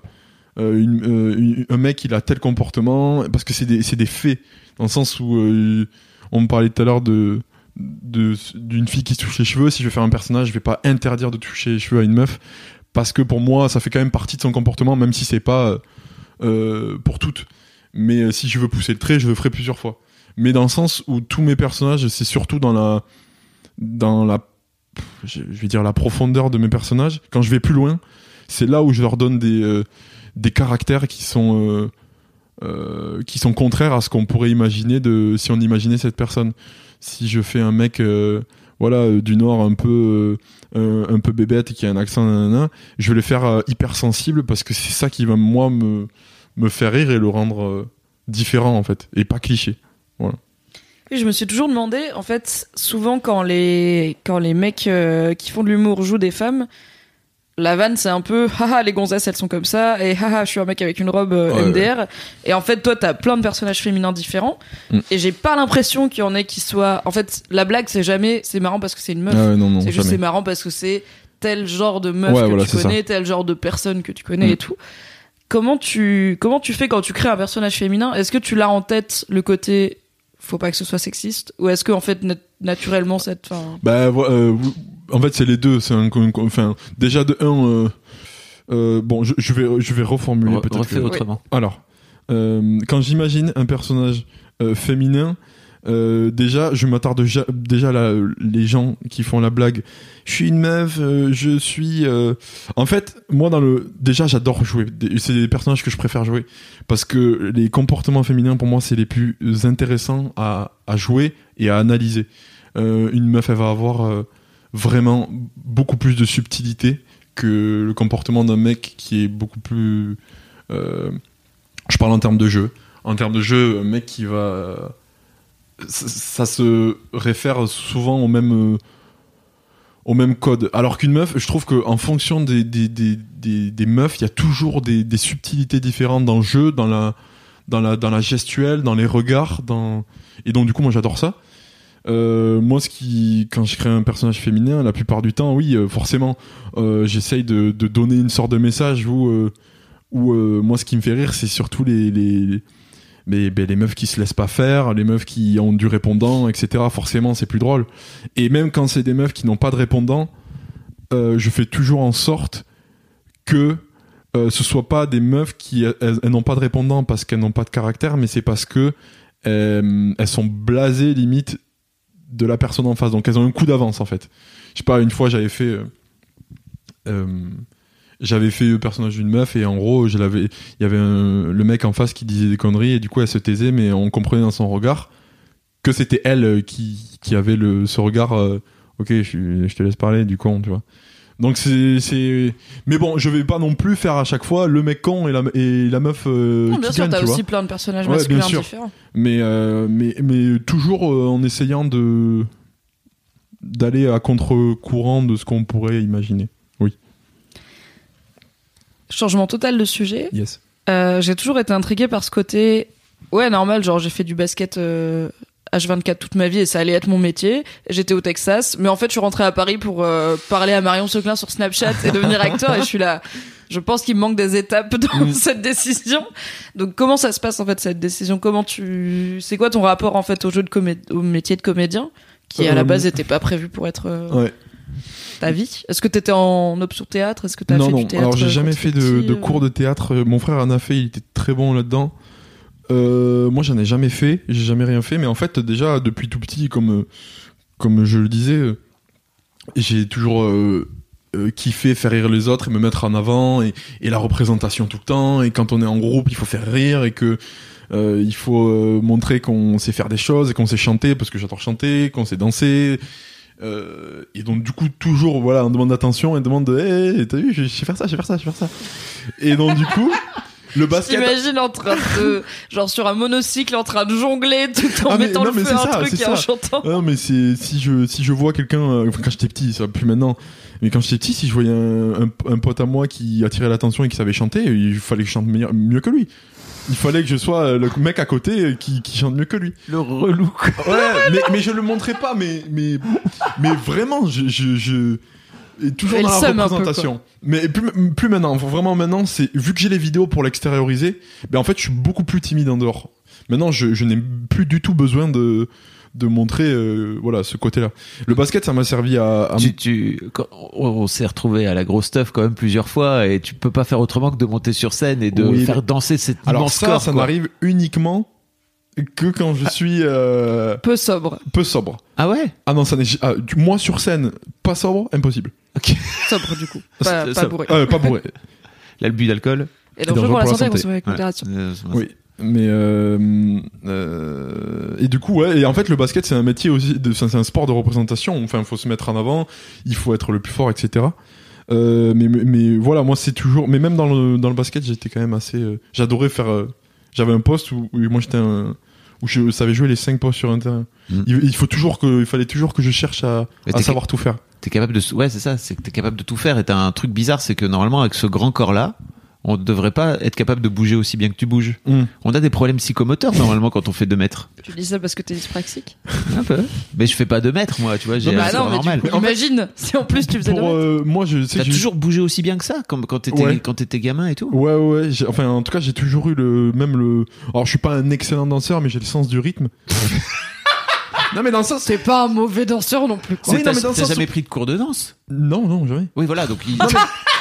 un mec il a tel comportement parce que c'est des des faits dans le sens où on me parlait tout à l'heure de d'une fille qui se touche les cheveux si je vais faire un personnage je vais pas interdire de toucher les cheveux à une meuf parce que pour moi ça fait quand même partie de son comportement même si c'est pas pour toutes mais euh, si je veux pousser le trait je le ferai plusieurs fois. Mais dans le sens où tous mes personnages c'est surtout dans la dans la je vais dire la profondeur de mes personnages. Quand je vais plus loin c'est là où je leur donne des euh, des caractères qui sont euh, qui sont contraires à ce qu'on pourrait imaginer de si on imaginait cette personne. Si je fais un mec voilà du nord un peu euh, un, peu bébête qui a un accent nanana, je vais le faire euh, hypersensible parce que c'est ça qui va moi me me faire rire et le rendre euh, différent en fait et pas cliché Et je me suis toujours demandé, en fait, souvent quand les quand les mecs euh, qui font de l'humour jouent des femmes, la vanne c'est un peu haha les gonzesses elles sont comme ça et haha je suis un mec avec une robe euh, Ouais, MDR et en fait toi t'as plein de personnages féminins différents Mm. et j'ai pas l'impression qu'il y en ait qui soient en fait la blague c'est jamais c'est marrant parce que c'est une meuf ah ouais, c'est juste c'est marrant parce que c'est tel genre de meuf que voilà, tu ça. connais, tel genre de personne que tu connais Mm. et tout. Comment tu comment tu fais quand tu crées un personnage féminin? Est-ce que tu l'as en tête le côté faut pas que ce soit sexiste? Ou est-ce que en fait nat- naturellement cette enfin Bah, euh, en fait, c'est les deux. C'est enfin, déjà de un. euh, euh, bon, je, je vais, je vais reformuler Re- peut-être. que- autrement. Alors, euh, quand j'imagine un personnage euh, féminin, euh, déjà, je m'attarde déjà là, les gens qui font la blague. Je suis une meuf, euh, je suis. euh, En fait, moi, dans le, déjà, j'adore jouer. C'est des personnages que je préfère jouer parce que les comportements féminins, pour moi, c'est les plus intéressants à, à jouer et à analyser. Une meuf, elle va avoir vraiment beaucoup plus de subtilité que le comportement d'un mec qui est beaucoup plus. je parle en termes de jeu. En termes de jeu, un mec qui va. Ça, se réfère souvent au même. euh, au même code. Alors qu'une meuf, je trouve qu'en fonction des, des, des, des, meufs, il y a toujours des, subtilités différentes dans le jeu, dans la, dans la, dans la gestuelle, dans les regards. Dans... Et donc, du coup, moi, j'adore ça. Euh, moi, ce qui, quand je crée un personnage féminin, la plupart du temps, oui, euh, forcément, j'essaye de, donner une sorte de message où, où moi, ce qui me fait rire, c'est surtout les, les, les, ben, les meufs qui se laissent pas faire, les meufs qui ont du répondant, etc. Forcément, c'est plus drôle. Et même quand c'est des meufs qui n'ont pas de répondant, euh, je fais toujours en sorte que euh, ce soit pas des meufs qui elles, n'ont pas de répondant parce qu'elles n'ont pas de caractère, mais c'est parce que euh, elles sont blasées limite de la personne en face. Donc elles ont un coup d'avance en fait. Je sais pas, une fois j'avais fait. J'avais fait le personnage d'une meuf et en gros je l'avais il y avait un- le mec en face qui disait des conneries et du coup elle se taisait mais on comprenait dans son regard que c'était elle euh, qui, qui avait le, ce regard, euh, ok, je, te laisse parler du con, tu vois. Donc c'est, mais bon, je vais pas non plus faire à chaque fois le mec con et la, et la meuf euh, Non, bien qui sûr, t'as vois. aussi plein de personnages Ouais, masculins différents. Mais, euh, mais, mais toujours en essayant de d'aller à contre-courant de ce qu'on pourrait imaginer. Changement total de sujet. Yes. Euh, j'ai toujours été intriguée par ce côté. Ouais, normal, genre j'ai fait du basket euh, H24 toute ma vie et ça allait être mon métier. J'étais au Texas, mais en fait je suis rentrée à Paris pour euh, parler à Marion Seclin sur Snapchat et devenir acteur et je suis là. Je pense qu'il me manque des étapes dans Mm. cette décision. Donc comment ça se passe en fait cette décision? Comment tu C'est quoi ton rapport en fait au jeu de comé... au métier de comédien qui à la Euh, base n'était pas prévu pour être euh, Ouais. Ta vie Est-ce que t'étais en option théâtre? Est-ce que t'as non, fait non. du théâtre Alors j'ai jamais fait de, euh cours de théâtre. Mon frère en a fait, il était très bon là-dedans. Euh, moi, j'en ai jamais fait. J'ai jamais rien fait. Mais en fait, déjà depuis tout petit, comme euh, comme je le disais, euh, j'ai toujours euh, euh, kiffé faire rire les autres et me mettre en avant et, et la représentation tout le temps. Et quand on est en groupe, il faut faire rire et que euh, il faut euh, montrer qu'on sait faire des choses et qu'on sait chanter parce que j'adore chanter, qu'on sait danser. Euh, et donc du coup toujours voilà on demande d'attention et demande de hey, t'as vu je sais faire ça je sais faire ça je sais faire ça. Et donc du coup le basket T'imagines en train de, genre sur un monocycle en train de jongler tout en Ah, mais- mettant non, le mais feu à un ça, truc et en chantant. Ah non mais c'est si je si je vois quelqu'un euh, enfin quand j'étais petit ça plus maintenant mais quand j'étais petit si je voyais un, un, un pote à moi qui attirait l'attention et qui savait chanter il fallait que je chante meilleur- mieux que lui il fallait que je sois euh, le mec à côté qui, qui chante mieux que lui. Le relou. ouais mais, mais je le montrais pas mais mais mais vraiment je je, je et toujours Elle dans la représentation. Mais plus, plus maintenant vraiment maintenant c'est vu que j'ai les vidéos pour l'extérioriser ben en fait je suis beaucoup plus timide en dehors. Maintenant je, je n'ai plus du tout besoin de de montrer euh, voilà ce côté là le basket ça m'a servi à, à Tu, tu, quand on, s'est retrouvé à la grosse stuff quand même plusieurs fois et tu peux pas faire autrement que de monter sur scène et de Oui, faire mais- danser cet alors ça corps. ça quoi. n'arrive uniquement que quand je suis euh, Peu sobre. peu sobre Ah ouais? Ah non ça n'est ah, du- moi sur scène pas sobre impossible Ok. Sobre du coup. Pas, pas bourré. Euh, pas bourré Et L'abus d'alcool dangereux pour la santé, avec Ouais. Euh, Oui. Mais euh, euh, et du coup ouais et en fait le basket c'est un métier aussi c'est un sport de représentation enfin il faut se mettre en avant il faut être le plus fort etc euh, mais, mais mais voilà moi c'est toujours mais même dans le dans le basket j'étais quand même assez euh, j'adorais faire euh, j'avais un poste où, où moi j'étais un où je savais jouer les 5 postes sur un terrain Mm. il, il faut toujours que il fallait toujours que je cherche à, à savoir tout faire T'es capable de, ouais, c'est ça, c'est que t'es capable de tout faire. Et t'as un truc bizarre, c'est que normalement, avec ce grand corps-là, on devrait pas être capable de bouger aussi bien que tu bouges. Mm. On a des problèmes psychomoteurs normalement quand on fait 2 mètres. Tu dis ça parce que t'es dyspraxique Un peu. Mais je fais pas 2 mètres, moi, tu vois, j'ai Bah non, mais normal. coup, imagine si en plus tu faisais de pour mètres. euh, moi je sais T'as toujours bougé aussi bien que ça, comme quand t'étais, Ouais. quand t'étais gamin et tout. Ouais, ouais, Enfin, en tout cas, j'ai toujours eu le même le. Alors, je suis pas un excellent danseur, mais j'ai le sens du rythme. non, mais dans le sens. T'es pas un mauvais danseur non plus. Quoi. Oui, T'as non, mais dans le t'as sens jamais pris de cours de danse? Non, non, jamais. Oui, voilà, donc il- Mais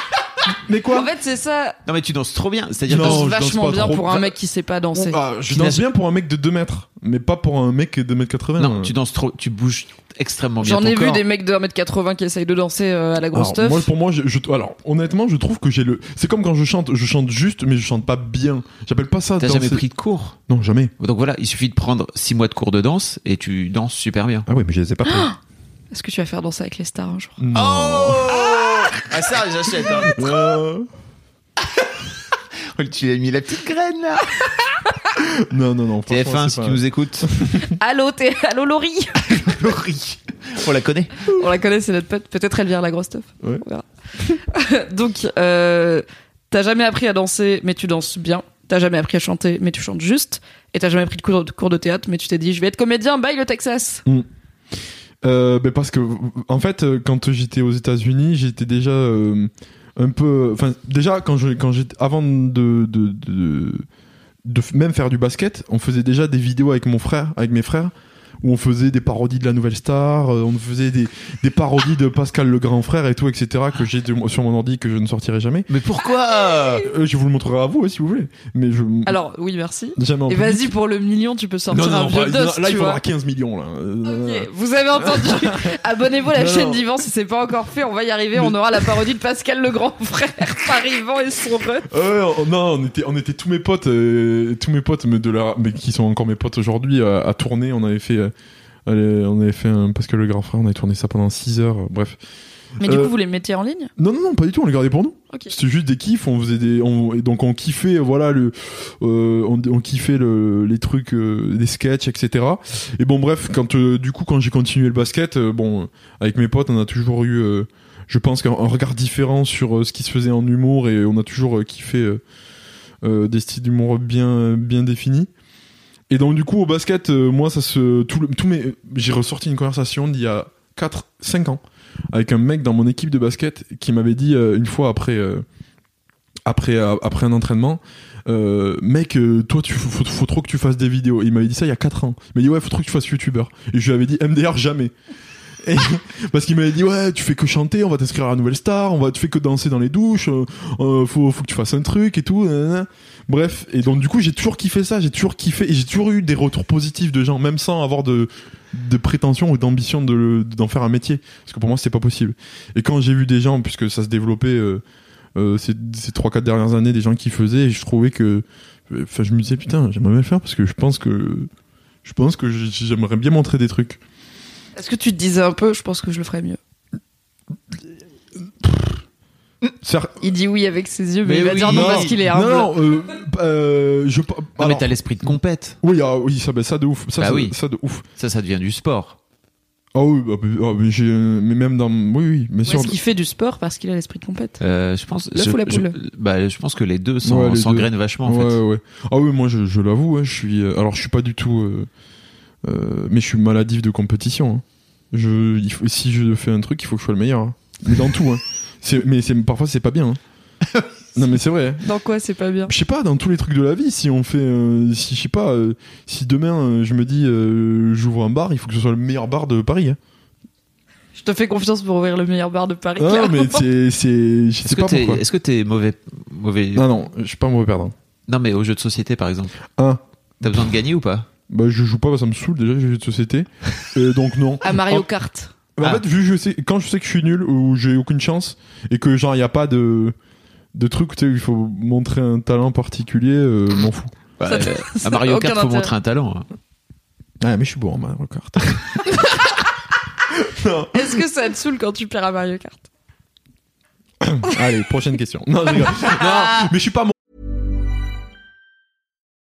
quoi En fait, c'est ça. Non, mais tu danses trop bien. C'est-à-dire que danse je danse vachement bien trop. pour un Bah, mec qui sait pas danser. Ah, Je danse bien pour un mec de 2 mètres, mais pas pour un mec de 2m80. non, tu danses trop, tu bouges extrêmement bien. J'en ai vu corps. des mecs de 1m80 qui essayent de danser euh, à la grosse stuff. moi, pour moi, je, je- alors honnêtement, je trouve que j'ai le. C'est comme quand je chante, je chante juste, mais je chante pas bien. J'appelle pas ça. T'as danser. jamais pris de cours? Non, jamais. Donc voilà, il suffit de prendre 6 mois de cours de danse et tu danses super bien. Ah oui, mais je les ai pas pris. Est-ce que tu vas faire danser avec les stars un jour? Non. Ah ça, j'achète. Euh, tu as mis la petite graine là. non, non, non. franchement, TF1, c'est si pas- tu nous écoutes. Allô, t'es... Allô Laurie Laurie. On la connaît. On la connaît, c'est notre pote. Peut-être elle vient à la grosse stuff. Ouais. On verra. Donc, euh, t'as jamais appris à danser, mais tu danses bien. T'as jamais appris à chanter, mais tu chantes juste. Et t'as jamais pris de cours de, cours de théâtre, mais tu t'es dit, je vais être comédien, bye le Texas. Euh, ben parce que en fait euh, quand j'étais aux États-Unis j'étais déjà euh, un peu enfin déjà quand je quand j'étais avant de de, de même faire du basket on faisait déjà des vidéos avec mon frère avec mes frères où on faisait des parodies de la nouvelle star euh, on faisait des, des parodies de Pascal le grand frère et tout etc que j'ai de- sur mon ordi que je ne sortirai jamais Mais pourquoi Euh, je vous le montrerai à vous hein, si vous voulez mais je Alors, oui, merci. jamais Et vas-y, pour le million, tu peux sortir non, non, un vieux dos, là tu il vois. faudra 15 millions là Euh, Ok, Vous avez entendu Abonnez-vous à la Non, chaîne non. d'Yvan si c'est pas encore fait. On va y arriver. On aura la parodie de Pascal le grand frère par Yvan et son ref. Ouais, on- non, on était, on était tous mes potes, euh, tous mes potes, mais de la, mais qui sont encore mes potes aujourd'hui, euh, à tourner. On avait fait euh, on avait fait un Pascal le grand frère, on avait tourné ça pendant 6 heures, euh, bref. Mais du Euh, coup, vous les mettez en ligne? Non, non, non, pas du tout, on les gardait pour nous. C'était juste des kiffs, on faisait des, on- et donc on kiffait, voilà, le, euh, on, on kiffait le, les trucs, euh, des sketchs, etc. Et bon, bref, quand, euh, du coup, quand j'ai continué le basket, euh, bon, avec mes potes, on a toujours eu, euh, je pense un regard différent sur euh, ce qui se faisait en humour et on a toujours euh, kiffé euh, euh, des styles d'humour bien, bien définis. Et donc, du coup, au basket, euh, moi, ça se, tout, le- tout mes, j'ai ressorti une conversation d'il y a 4, 5 ans avec un mec dans mon équipe de basket qui m'avait dit euh, une fois après euh, après après un entraînement mec toi tu faut, faut trop que tu fasses des vidéos. Il m'avait dit ça il y a 4 ans. Il m'a dit ouais faut trop que tu fasses youtubeur. Et je lui avais dit MDR jamais. Parce qu'il m'avait dit ouais tu fais que chanter on va t'inscrire à la nouvelle star on va tu fais que danser dans les douches euh, faut faut que tu fasses un truc et tout. Bref et donc du coup j'ai toujours kiffé ça j'ai toujours kiffé et j'ai toujours eu des retours positifs de gens même sans avoir de de prétention ou d'ambition d'en faire un métier parce que pour moi c'était pas possible. Et quand j'ai vu des gens puisque ça se développait euh, euh, ces, ces 3-4 dernières années des gens qui faisaient et je trouvais que enfin je me disais putain j'aimerais bien le faire parce que je pense que je pense que j'aimerais bien montrer des trucs. Est-ce que tu te disais un peu, je pense que je le ferais mieux? Il dit oui avec ses yeux, mais, Mais il va oui, dire non, non, parce qu'il est non, humble. non, euh, euh, je Non, mais alors- t'as l'esprit de compète. oui ah, oui ça bah, ça de ouf ça, Bah ça, oui. ça de ouf Ça, ça devient du sport. ah oui bah, ah, mais même dans oui oui mais Est-ce qu'il fait du sport parce qu'il a l'esprit de compète? Euh, je pense. L'œuf je, ou la je- poule bah, je pense que les deux s'en- Ouais, vachement en ouais, fait. ouais. Ah oui, moi je, je l'avoue, hein, je suis. Alors je suis pas du tout. euh, euh, mais je suis maladif de compétition. hein. Je, il faut, si je fais un truc, il faut que je sois le meilleur. hein. Mais dans tout. Hein. C'est, mais c'est, parfois c'est pas bien. hein. non mais c'est vrai. hein. Dans quoi c'est pas bien Je sais pas, dans tous les trucs de la vie, si on fait. euh, si je sais pas, euh, si demain euh, je me dis euh, j'ouvre un bar, il faut que ce soit le meilleur bar de Paris. hein. Je te fais confiance pour ouvrir le meilleur bar de Paris. Ah, clairement. mais c'est. c'est je Est-ce sais que pas t'es pourquoi. est-ce que t'es mauvais, mauvais? Non, non, je suis pas mauvais perdant. Non, mais aux jeux de société par exemple. Un, T'as besoin de gagner ou pas? Bah je joue pas, ça me saoule déjà, les jeux de société. Et donc non. À Mario Kart. Mais En Ah. fait, vu que je sais, quand je sais que je suis nul ou j'ai aucune chance et que genre il y a pas de de truc, tu sais, où il faut montrer un talent particulier, euh, m'en fous. Bah, Ça- euh, ça À Mario Kart, aucun faut intérêt. montrer un talent. Ah mais je suis bon en Mario Kart. Est-ce que ça te saoule quand tu perds à Mario Kart? Allez, prochaine question. Non, je non, mais je suis pas bon.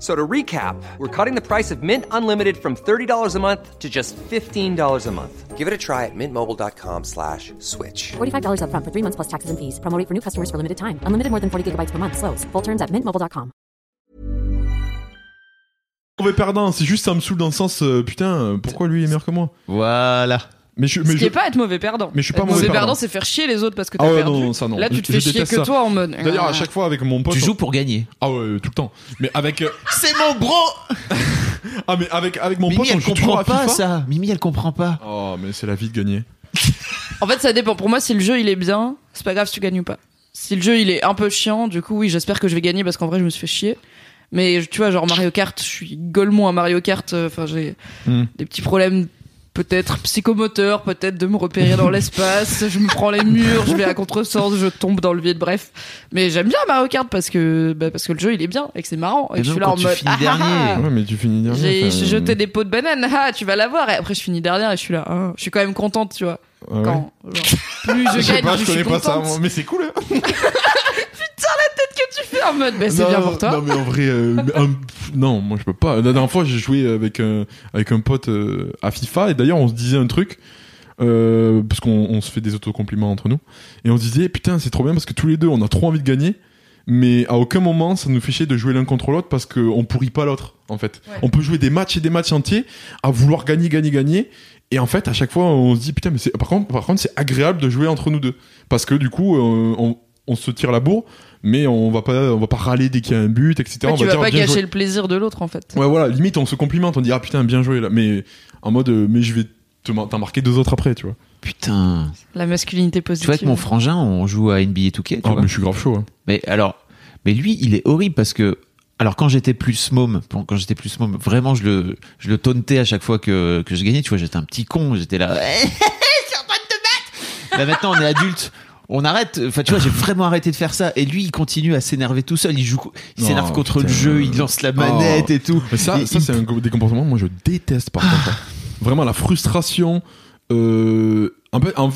F- So to recap, we're cutting the price of Mint Unlimited from $30 a month to just $15 a month. Give it a try at mintmobile.com slash switch. $45 upfront for three months plus taxes and fees. Promo rate for new customers for limited time. Unlimited more than 40 gigabytes per month. Slows. Full terms at mintmobile.com. Mauvais perdant, c'est juste ça me saoule dans le sens euh, putain, pourquoi lui est meilleur que moi Voilà. Mais je Ce mais qui je est pas être mauvais perdant. Mais je suis pas Être mauvais perdant. c'est faire chier les autres parce que Ah t'as ouais, perdu. non, non, ça, non. Là, tu te fais chier que ça. toi en mode. D'ailleurs, à Ah. chaque fois avec mon pote Tu on- joues pour gagner. Ah ouais, tout le temps. Mais avec euh, C'est mon bro ah mais avec avec mon Mimi, pote on elle joue toujours comprend à pas FIFA. ça. Mimi, elle comprend pas. Oh, mais c'est la vie de gagner. En fait, ça dépend. Pour moi, si le jeu il est bien, c'est pas grave si tu gagnes ou pas. Si le jeu il est un peu chiant, du coup, oui, j'espère que je vais gagner parce qu'en vrai, je me suis fait chier. Mais tu vois, genre Mario Kart, je suis golemon à Mario Kart. euh, Enfin, j'ai Hmm. des petits problèmes, peut-être psychomoteurs, peut-être de me repérer dans l'espace. Je me prends les murs, je vais à contresens, je tombe dans le vide. Bref, mais j'aime bien Mario Kart parce que bah, parce que le jeu il est bien et que c'est marrant et Et que je suis là en tu mode finis ah, ah, dernier. ah. Ouais, mais tu finis dernier. J'ai jeté des pots de banane, ah, tu vas l'avoir. Et après, je finis dernière et je suis là. ah, je suis quand même contente, tu vois. ah ouais. Quand genre, plus je Je sais gagne, pas, plus je suis connais pas ça, contente. mais c'est cool. Hein. que tu fais en mode, bah, c'est bien pour toi. Non, mais en vrai, euh, un- non, moi je peux pas. La dernière fois, j'ai joué avec un, avec un pote euh, à FIFA et d'ailleurs, on se disait un truc. euh, parce qu'on on se fait des autocompliments entre nous et on se disait putain c'est trop bien parce que tous les deux on a trop envie de gagner mais à aucun moment ça nous fait chier de jouer l'un contre l'autre parce qu'on pourrit pas l'autre en fait Ouais. on peut jouer des matchs et des matchs entiers à vouloir gagner gagner gagner et en fait à chaque fois on se dit putain mais c'est par contre par contre c'est agréable de jouer entre nous deux parce que du coup euh, on, on se tire la bourre mais on va pas on va pas râler dès qu'il y a un but etc Ouais, on tu va vas dire pas gâcher joué. le plaisir de l'autre en fait. ouais voilà limite on se complimente on dit ah putain bien joué là mais en mode euh, mais je vais te mar- t'en marquer deux autres après tu vois Putain. La masculinité Tu positive. vois, avec mon frangin, on joue à NBA 2K. Tu Ah, vois. mais je suis grave chaud hein. Mais alors, mais lui, il est horrible parce que Alors quand j'étais plus môme, quand j'étais plus môme, vraiment je le je le tauntais à chaque fois que que je gagnais. Tu vois, j'étais un petit con, j'étais là. je suis en train de te battre. Là maintenant on est adulte. On arrête, enfin tu vois, j'ai vraiment arrêté de faire ça. Et lui, il continue à s'énerver tout seul. Il joue, il s'énerve contre le jeu, il lance la manette Oh. et tout. Mais ça, Et ça il- c'est un des comportements que moi je déteste par contre. Vraiment la frustration. Euh, un peu, en-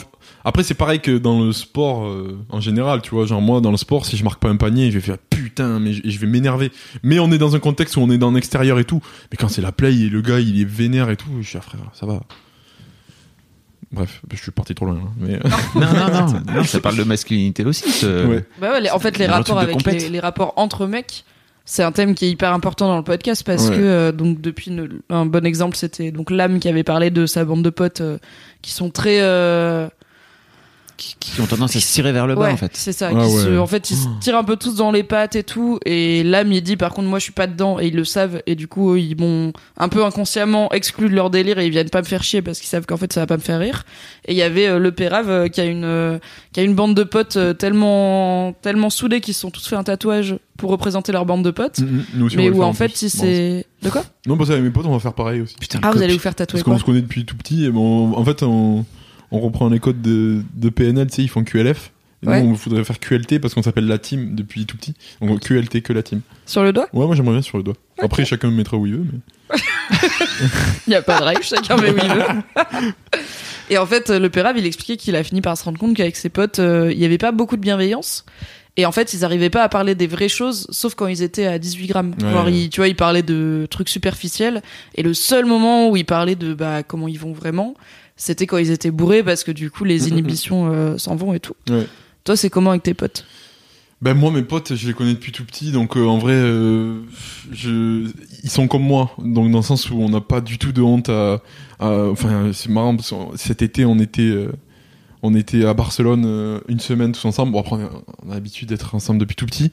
après c'est pareil que dans le sport euh, en général, tu vois. Genre moi dans le sport, si je marque pas un panier, je vais faire putain, mais je, je vais m'énerver. Mais on est dans un contexte où on est dans l'extérieur et tout. Mais quand c'est la play et le gars il est vénère et tout, je suis ah, frère, ça va. Bref, je suis parti trop loin. là, mais Non, non, non, non, ça parle de masculinité aussi. ce- Ouais. Bah ouais, les- en fait, les rapports avec les, les rapports entre mecs, c'est un thème qui est hyper important dans le podcast parce Ouais. que euh, donc depuis une- un bon exemple, c'était donc l'âme qui avait parlé de sa bande de potes euh, qui sont très euh, qui, qui ont tendance à se tirer vers le bas ouais, en fait. c'est ça. Ah qui ouais. se- en fait, ils se tirent un peu tous dans les pattes et tout. Et l'âme, il dit par contre, moi, je suis pas dedans et ils le savent. Et du coup, ils m'ont un peu inconsciemment exclu de leur délire et ils viennent pas me faire chier parce qu'ils savent qu'en fait, ça va pas me faire rire. Et il y avait euh, le Pérave euh, qui a une euh, qui a une bande de potes euh, tellement tellement soudés qu'ils se sont tous fait un tatouage pour représenter leur bande de potes. Nous aussi, on mais où faire en fait, si Bon, c'est de quoi? Non, parce qu'avec mes potes, on va faire pareil aussi. Putain, Ah, vous copie. allez vous faire tatouer Parce qu'on se connaît depuis tout petit. Et bon, en fait, on, on reprend les codes de, de PNL, tu sais, ils font QLF. Et Ouais. nous, on voudrait faire QLT parce qu'on s'appelle la team depuis tout petit. Donc QLT que la team. Sur le doigt? Ouais, moi j'aimerais bien sur le doigt. Après, chacun me mettra où il veut. Mais... Il n'y a pas de règle, chacun met où il veut. Et en fait, le Pérave, il expliquait qu'il a fini par se rendre compte qu'avec ses potes, euh, il n'y avait pas beaucoup de bienveillance. Et en fait, ils arrivaient pas à parler des vraies choses, sauf quand ils étaient à 18 grammes. Ouais, Genre, ouais. ils- tu vois, ils parlaient de trucs superficiels. Et le seul moment où ils parlaient de bah, comment ils vont vraiment, c'était quand ils étaient bourrés, parce que du coup, les inhibitions euh, s'en vont et tout. Ouais. Toi, c'est comment avec tes potes? Ben moi, mes potes, je les connais depuis tout petit. Donc euh, en vrai, euh, je... ils sont comme moi. Donc dans le sens où on n'a pas du tout de honte à. à- Enfin, c'est marrant parce que cet été, on était. euh, On était à Barcelone euh, une semaine tous ensemble. Bon, après, on a, on a l'habitude d'être ensemble depuis tout petit.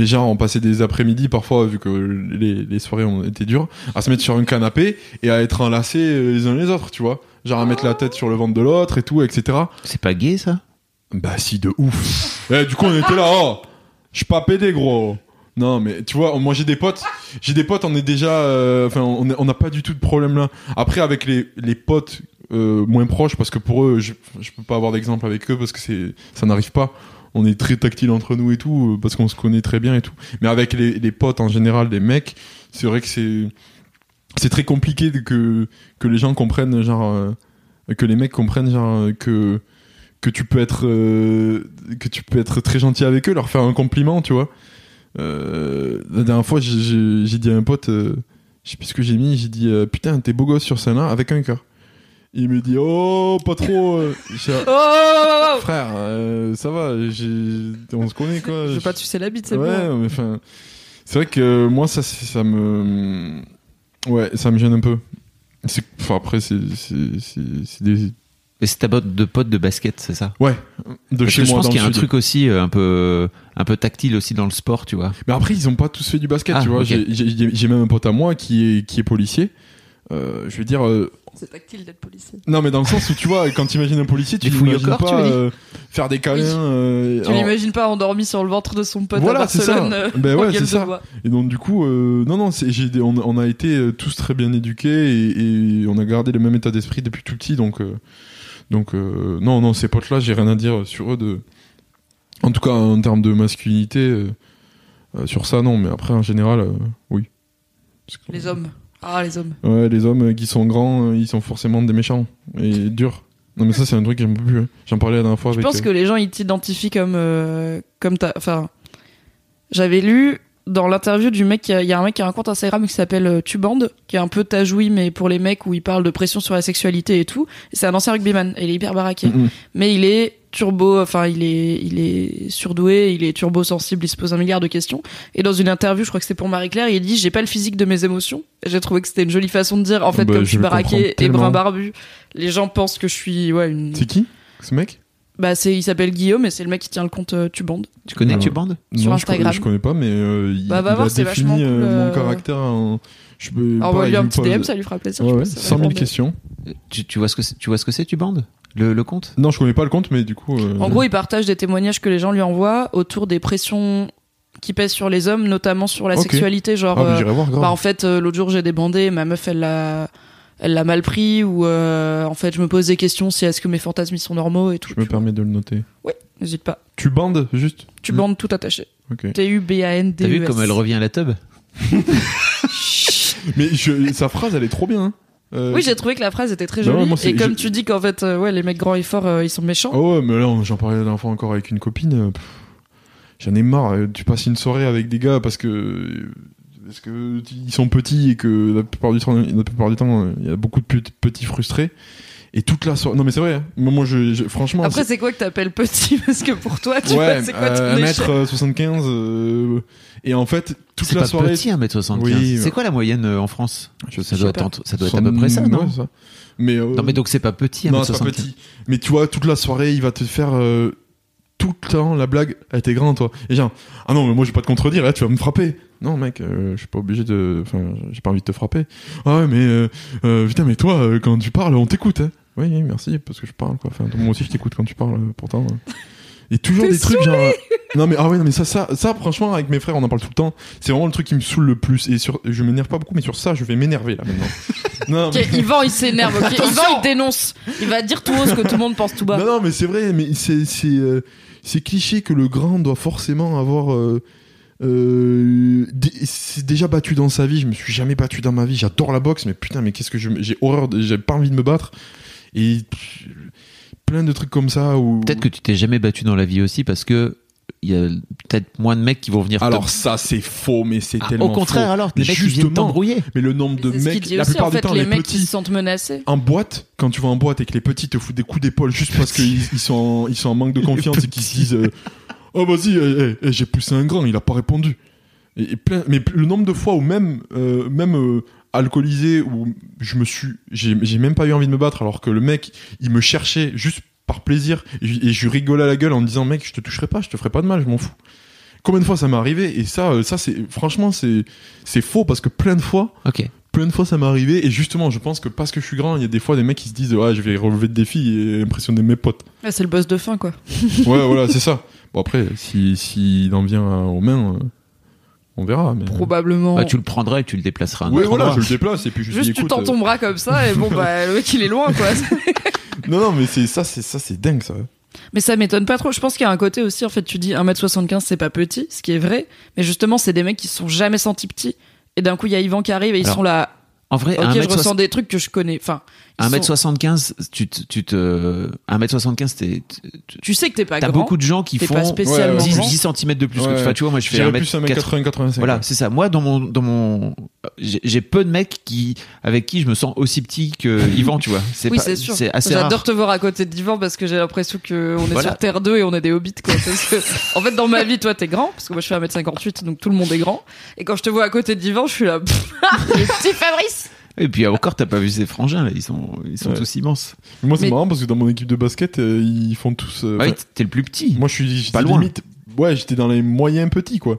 Et genre, on passait des après-midi parfois, vu que les, les soirées ont été dures, à se mettre sur un canapé et à être enlacés euh, les uns les autres, tu vois. Genre à mettre la tête sur le ventre de l'autre et tout, etc. C'est pas gay ça? Bah si, de ouf. Eh, du coup, on était là, oh, je suis pas pédé, gros. Non, mais tu vois, moi j'ai des potes, j'ai des potes, on est déjà, euh, enfin, on n'a pas du tout de problème là. Après, avec les, les potes euh, moins proches, parce que pour eux, je, je peux pas avoir d'exemple avec eux parce que c'est, ça n'arrive pas. On est très tactile entre nous et tout, euh, parce qu'on se connaît très bien et tout. Mais avec les, potes en général, les mecs, c'est vrai que c'est, très compliqué que, les gens comprennent, genre, euh, que les mecs comprennent, genre, euh, que, tu peux être, que tu peux être très gentil avec eux, leur faire un compliment, tu vois. La dernière fois, j'ai- dit à un pote, je sais plus ce que j'ai mis, j'ai dit, putain, t'es beau gosse sur scène là, avec un cœur. Il me dit, oh, pas trop. euh. Dit, Oh, oh, oh, oh Frère, euh, ça va, j'ai- on se connaît quoi. Je veux pas te sucer la bite, c'est ouais, bon. mais enfin, c'est vrai que moi ça, c'est- ça me, ouais, ça me gêne un peu. C'est, enfin après c'est, c'est, c'est, c'est des, Mais c'est ta botte de pote de basket, c'est ça? Ouais, de Parce chez que je moi pense dans qu'il y a le un sud. truc aussi euh, un peu un peu tactile aussi dans le sport, tu vois. Mais après, ils ont pas tous fait du basket, Ah, tu vois. ok. J'ai- J'ai j'ai même un pote à moi qui est, qui est policier. Euh, je veux dire, euh, C'est tactile d'être policier. non, mais dans le sens où tu vois, quand tu imagines un policier, tu au l'imagines pas euh, faire des câlins. Oui. euh, Tu alors- l'imagines pas endormi sur le ventre de son pote Voilà, à c'est ça. Euh, Ben en ouais, c'est ça. bois. Et donc du coup, euh, non, non, j'ai on, on a été euh, tous très bien éduqués et, et on a gardé le même état d'esprit depuis tout petit, donc euh, donc euh, non, non, ces potes-là, j'ai rien à dire sur eux de, en tout cas en termes de masculinité, euh, euh, sur ça non, mais après en général, euh, oui. Parce que- Les hommes. Ah, les hommes. Ouais, les hommes euh, qui sont grands, euh, ils sont forcément des méchants et durs. Non mais ça c'est un truc que j'aime plus. hein. J'en parlais la dernière fois Je avec. pense euh, que les gens ils t'identifient comme euh, comme ta enfin j'avais lu dans l'interview du mec il y a un mec qui a un compte Instagram qui s'appelle Tubande qui est un peu tajoui mais pour les mecs où il parle de pression sur la sexualité et tout c'est un ancien rugbyman et il est hyper baraqué Mm, mm. mais il est turbo enfin il est il est surdoué il est turbo sensible il se pose un milliard de questions et dans une interview je crois que c'était pour Marie Claire il dit j'ai pas le physique de mes émotions j'ai trouvé que c'était une jolie façon de dire en fait Bah, comme je suis baraqué et brun barbu les gens pensent que je suis ouais une C'est qui ce mec? Bah c'est il s'appelle Guillaume et c'est le mec qui tient le compte euh, Tubande. Tu connais Ouais. tu bandes Sur Non, je connais- Instagram. Je connais pas, mais euh, il, Bah, va il voir, a c'est défini euh, cool, mon euh. caractère. En... Je peux. Envoie-lui pareil, un je petit DM, ça lui fera plaisir. Ouais, je ouais, pense que ça va 100 000 répondre. questions. tu, tu vois ce que c'est- tu vois ce que c'est le, le compte Non, je connais pas le compte, mais du coup. euh, En gros, il partage des témoignages que les gens lui envoient autour des pressions qui pèsent sur les hommes, notamment sur la sexualité. Genre, Ah, euh, voir, bah, en fait, euh, l'autre jour j'ai débandé, ma meuf elle l'a, elle l'a mal pris, ou euh, en fait je me pose des questions si est-ce que mes fantasmes ils sont normaux et tout. Je me permets de le noter. N'hésite pas. Tu bandes juste Tu bandes tout attaché. Ok. T-U-B-A-N-D-E-S. T'as vu comme elle revient à la tub Mais je- sa phrase, elle est trop bien. hein. Euh, Oui, j'ai trouvé que la phrase était très Bah ouais, jolie. et comme tu dis qu'en fait, euh, ouais, les mecs grands et forts, euh, ils sont méchants. Oh ouais, mais là, j'en parlais la dernière fois encore avec une copine. J'en ai marre. Tu passes une soirée avec des gars parce que parce que ils sont petits et que la plupart du temps, la plupart du temps, il y a beaucoup de pet- petits frustrés. Et toute la soirée. Non, mais c'est vrai. hein. Moi, je, je- franchement. Après, c'est quoi que t'appelles petit Parce que pour toi, tu ouais, vois, c'est quoi ton euh, échelle 1m75 euh, et en fait toute C'est la pas soirée petit 1m75. Oui, c'est quoi la moyenne euh, en France? Je ça sais doit, pas. être, ça doit être à peu près ça, non? Ouais, ça. mais euh, Non mais donc c'est pas petit non c'est 1m75. pas petit mais tu vois toute la soirée il va te faire euh, tout le temps la blague elle t'es grand toi et genre ah non mais moi je vais pas te contredire là tu vas me frapper non mec euh, je suis pas obligé de enfin j'ai pas envie de te frapper ah ouais mais euh, euh, putain mais toi euh, quand tu parles on t'écoute hein. Oui merci parce que je parle quoi enfin moi aussi je t'écoute quand tu parles euh, pourtant euh. et toujours des trucs genre euh, non mais ah ouais non mais ça ça ça franchement avec mes frères on en parle tout le temps c'est vraiment le truc qui me saoule le plus et sur je m'énerve pas beaucoup mais sur ça je vais m'énerver là maintenant non Ok, Yvan, il s'énerve. ok Yvan, il dénonce. Il va dire tout haut ce que tout le monde pense tout bas. Non, non, mais c'est vrai, mais c'est c'est euh, c'est cliché que le grand doit forcément avoir. Euh, euh, c'est déjà battu dans sa vie. Je me suis jamais battu dans ma vie. J'adore la boxe, mais putain, mais qu'est-ce que je j'ai horreur. de- J'ai pas envie de me battre. Et plein de trucs comme ça où. Peut-être que tu t'es jamais battu dans la vie aussi parce que il y a peut-être moins de mecs qui vont venir. te- Alors ça c'est faux, mais c'est Ah, tellement. au contraire faux. alors, les mecs qui viennent justement, t'embrouiller. Mais le nombre de mecs, la aussi, plupart en du temps, les les mecs qui petits. se sentent menacés. En boîte, quand tu vas en boîte et que les petits te foutent des coups d'épaule juste parce qu'ils ils sont, en- ils sont en manque de confiance et qu'ils se disent euh, Oh vas-y, eh, eh, eh, j'ai poussé un grand, il a pas répondu. Et, et plein, mais le nombre de fois où même, euh, même euh, alcoolisé, où je me suis. J'ai j'ai même pas eu envie de me battre alors que le mec, il me cherchait juste par plaisir et, je- et je lui rigolais à la gueule en me disant Mec, je te toucherai pas, je te ferai pas de mal, je m'en fous. Combien de fois ça m'est arrivé Et ça, euh, ça c'est franchement, c'est c'est faux parce que plein de fois, Ok. plein de fois ça m'est arrivé et justement je pense que parce que je suis grand il y a des fois des mecs qui se disent ouais je vais relever de défis et impressionner mes potes Ouais, c'est le boss de fin, quoi. ouais voilà c'est ça bon après si s'il en vient aux mains euh, on verra mais Probablement. Bah, tu le prendras et tu le déplaceras. autre voilà je le déplace et puis je Juste dis tu tends ton bras comme ça et bon bah le mec il est loin quoi. euh, non non mais c'est ça c'est ça c'est dingue ça Mais ça m'étonne pas trop. Je pense qu'il y a un côté aussi en fait tu dis 1m75 c'est pas petit, ce qui est vrai, mais justement c'est des mecs qui se sont jamais sentis petits et d'un coup il y a Yvan qui arrive et ils Alors, sont là En vrai, OK, je 1m60 ressens des trucs que je connais. Enfin, 1m75, tu te, tu te, 1m75, t'es, tu- tu sais que t'es pas t'as grand. beaucoup de gens qui t'es font pas spécialement Ouais, ouais, 10, grand. 10 cm de plus que Ouais. tu. Enfin, tu vois, moi, je fais j'irais 1m80. plus à 1m80 85 Voilà, c'est ça. Moi, dans mon, dans mon, j'ai j'ai peu de mecs qui, avec qui je me sens aussi petit que Yvan, tu vois. C'est Oui, pas- c'est sûr. C'est assez J'adore rare. te voir à côté d'Yvan parce que j'ai l'impression que on est Voilà. sur Terre 2 et on est des hobbits quoi. Parce que, en fait, dans ma vie, toi t'es grand parce que moi je fais 1m58 donc tout le monde est grand. Et quand je te vois à côté d'Yvan, je suis là. pff, le petit Fabrice. Et puis encore, t'as pas vu ces frangins, là. Ils sont, ils sont Ouais. tous immenses. moi c'est Mais- marrant parce que dans mon équipe de basket euh, ils font tous euh, Ah oui, enfin, t'es le plus petit. moi je suis j'étais Pas loin. limite ouais j'étais dans les moyens petits quoi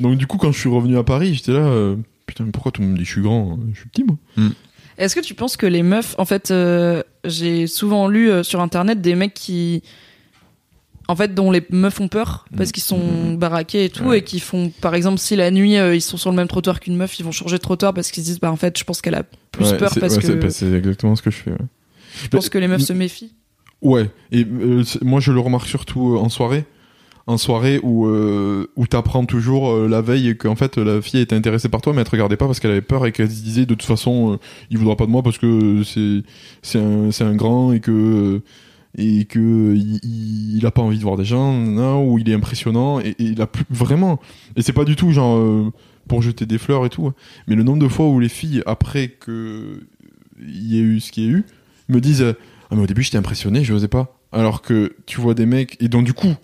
donc du coup quand je suis revenu à Paris j'étais là euh, putain mais pourquoi tout le monde me dit que je suis grand je suis petit moi Est-ce que tu penses que les meufs, en fait, euh, j'ai souvent lu euh, sur internet des mecs qui, en fait, dont les meufs ont peur parce qu'ils sont baraqués et tout, Ouais. et qui font, par exemple, si la nuit euh, ils sont sur le même trottoir qu'une meuf, ils vont changer de trottoir parce qu'ils se disent, bah en fait, je pense qu'elle a plus Ouais, peur parce ouais, que c'est exactement ce que je fais ouais. je pense que les meufs se méfient. Ouais, et euh, moi je le remarque surtout euh, en soirée. En soirée où, euh, où t'apprends toujours la veille qu'en fait la fille était intéressée par toi mais elle te regardait pas parce qu'elle avait peur et qu'elle se disait de toute façon il voudra pas de moi parce que c'est c'est un, un grand et que et que il, a pas envie de voir des gens non, ou il est impressionnant et, il a plus vraiment et c'est pas du tout genre euh, pour jeter des fleurs et tout hein. mais le nombre de fois où les filles après que il y a eu ce qu'il y a eu me disent ah mais au début j'étais impressionné, je osais pas. Alors que tu vois des mecs et donc du coup,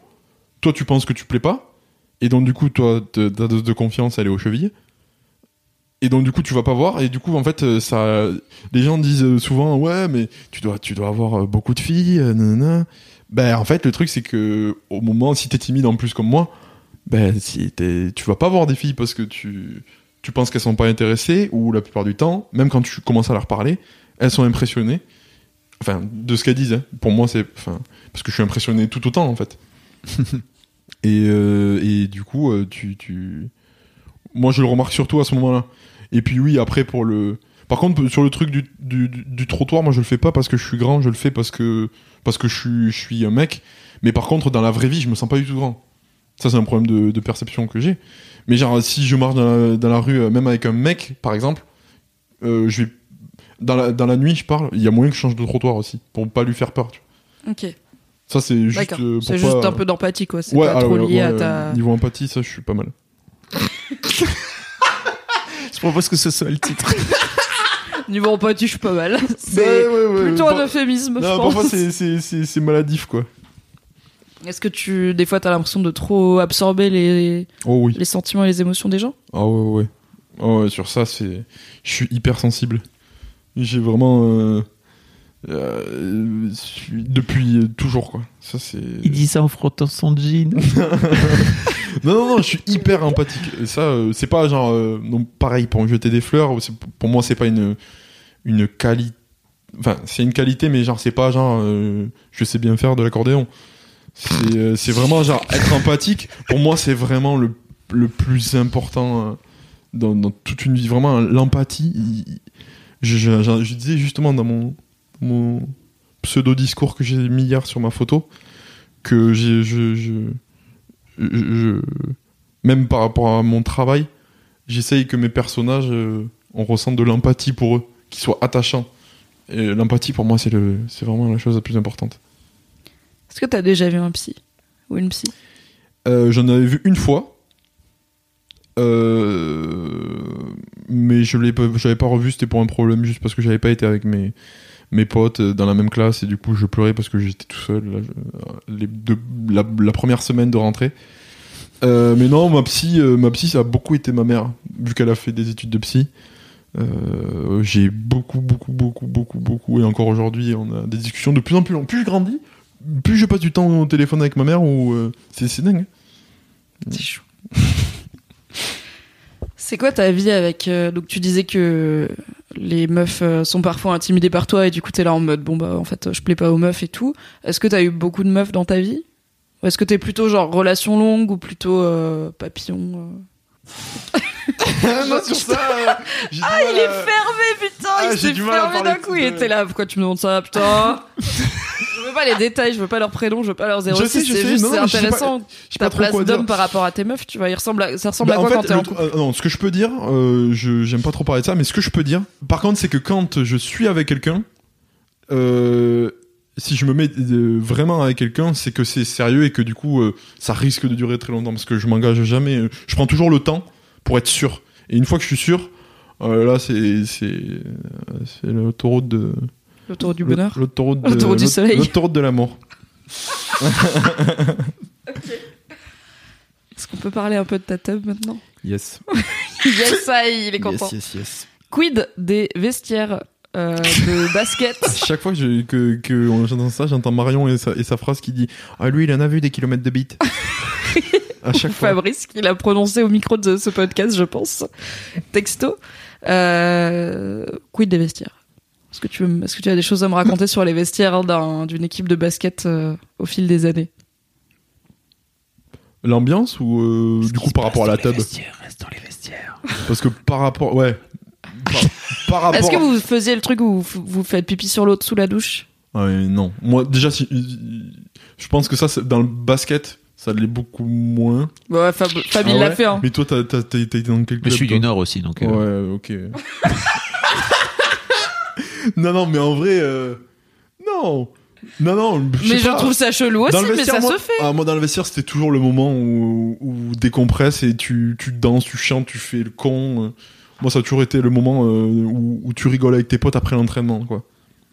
toi tu penses que tu plais pas et donc du coup toi ta dose de confiance elle est aux chevilles. Et donc du coup tu vas pas voir et du coup en fait euh, ça les gens disent euh, souvent ouais mais tu dois tu dois avoir euh, beaucoup de filles nanana. Ben en fait le truc c'est que au moment si t'es timide en plus comme moi ben si t'es tu vas pas voir des filles parce que tu tu penses qu'elles sont pas intéressées ou la plupart du temps même quand tu commences à leur parler elles sont impressionnées enfin de ce qu'elles disent hein. pour moi c'est enfin parce que je suis impressionné tout autant en fait Et, euh, et du coup, tu, tu. Moi, je le remarque surtout à ce moment-là. Et puis, oui, après, pour le. Par contre, sur le truc du, du, trottoir, moi, je le fais pas parce que je suis grand, je le fais parce que, parce que je, suis, je suis un mec. Mais par contre, dans la vraie vie, je me sens pas du tout grand. Ça, c'est un problème de, de perception que j'ai. Mais genre, si je marche dans la, dans la rue, euh, même avec un mec, par exemple, euh, je vais. Dans la, dans la nuit, je parle, il y a moyen que je change de trottoir aussi, pour pas lui faire peur. tu vois. Ok. Ça, c'est juste. Euh, C'est juste pas- un peu d'empathie, quoi. C'est Ouais, pas alors, trop lié ouais, à ta. Niveau empathie, ça, je suis pas mal. Je propose que ce soit le titre. Niveau empathie, je suis pas mal. C'est plutôt un euphémisme, je Non, pense. parfois, c'est- c'est c'est- c'est maladif, quoi. Est-ce que tu, des fois, t'as l'impression de trop absorber les, Oh oui. les sentiments et les émotions des gens? Ah ouais, ouais. Oh, ouais, sur ça, c'est. Je suis hyper sensible. J'ai vraiment. euh, euh, Depuis toujours, quoi. Ça, c'est. Il dit ça en frottant son jean. Non, non, non, je suis hyper empathique. Et ça, euh, c'est pas genre. euh, pareil, pour me jeter des fleurs, pour moi, c'est pas une, une qualité. Enfin, c'est une qualité, mais genre, c'est pas genre. je sais bien faire de l'accordéon. C'est c'est vraiment genre. Être empathique, pour moi, c'est vraiment le, le plus important dans, dans toute une vie. Vraiment, l'empathie. il- Je, je- je- je disais justement dans mon, mon pseudo-discours que j'ai mis hier sur ma photo que j'ai. je, je, je- même par rapport à mon travail, j'essaye que mes personnages, euh, on ressente de l'empathie pour eux, qu'ils soient attachants. Et l'empathie, pour moi, c'est le, c'est vraiment la chose la plus importante. Est-ce que t'as déjà vu un psy Ou une psy? Euh, J'en avais vu une fois, euh, mais je l'ai, pas- j'avais pas revu. C'était pour un problème juste parce que j'avais pas été avec mes mes potes euh, dans la même classe et du coup je pleurais parce que j'étais tout seul là, je- les deux- la, la première semaine de rentrée. Euh, mais non, ma psy, euh, ma psy, ça a beaucoup été ma mère, vu qu'elle a fait des études de psy. Euh, j'ai beaucoup, beaucoup, beaucoup, beaucoup, beaucoup, et encore aujourd'hui, on a des discussions de plus en plus longues. Plus je grandis, plus je passe du temps au téléphone avec ma mère, ou euh, c'est c'est dingue. C'est chaud. C'est quoi ta vie avec. euh, donc, tu disais que les meufs euh, sont parfois intimidées par toi et du coup, t'es là en mode bon, bah en fait, je plais pas aux meufs et tout. Est-ce que t'as eu beaucoup de meufs dans ta vie? Ou est-ce que t'es plutôt genre relation longue ou plutôt euh, papillon euh non, sur ça, euh, j'ai du Ah, mal il est à- fermé, putain Ah, Il s'est fermé d'un coup, il était là. Pourquoi tu me demandes ça, putain? Je veux pas les détails, je veux pas leur prénom, je veux pas leur 06, Je sais, je c'est sais, juste non, c'est non, mais je sais pas- intéressant. Je sais Ta pas trop place quoi dire. d'homme par rapport à tes meufs, tu vois, il ressemble à, ça ressemble Bah, à en quoi fait, quand t'es en le- couple? euh, non, ce que je peux dire, euh, je j'aime pas trop parler de ça, mais ce que je peux dire, par contre, c'est que quand je suis avec quelqu'un, euh, si je me mets euh, vraiment avec quelqu'un, c'est que c'est sérieux et que du coup, euh, ça risque de durer très longtemps parce que je m'engage jamais. euh, Je prends toujours le temps pour être sûr. Et une fois que je suis sûr, euh, là, c'est c'est euh, c'est l'autoroute de L'autoroute du bonheur l'autoroute de du soleil. l'autoroute de l'amour. Est-ce qu'on peut parler un peu de ta tub maintenant Yes. Yes, ça, il est content. yes, yes. Quid des vestiaires euh, de basket Chaque fois que, que, que j'entends ça, j'entends Marion et sa, et sa phrase qui dit Ah, lui, il en a vu des kilomètres de bits. à chaque fois. Fabrice qui l'a prononcé au micro de ce podcast, je pense. Texto. Euh, quid des vestiaires? Est-ce que, tu veux- est-ce que tu as des choses à me raconter sur les vestiaires d'un- d'une équipe de basket euh, au fil des années? L'ambiance ou euh, du coup par rapport à la tub Reste dans les vestiaires. Parce que par rapport. Ouais. Par, par rapport. Est-ce que vous faisiez le truc où vous, vous faites pipi sur l'autre sous la douche? Ouais, non. Moi, déjà, si, je pense que ça, c'est- dans le basket, ça l'est beaucoup moins. Ouais, Fab, Fab, Ah il l'a ouais? fait. Hein. Mais toi, t'as t'as- t'as- t'as été dans quel club Mais je suis toi? du Nord aussi, donc. euh, Ouais, ok. non, non, mais en vrai, euh, non. Non, non. Mais je pas. trouve ça chelou aussi, mais ça moi- se fait. Ah, moi, dans le vestiaire, c'était toujours le moment où, où décompresses et tu, tu danses, tu chantes, tu fais le con. euh. Moi, ça a toujours été le moment euh, où, où tu rigoles avec tes potes après l'entraînement, quoi.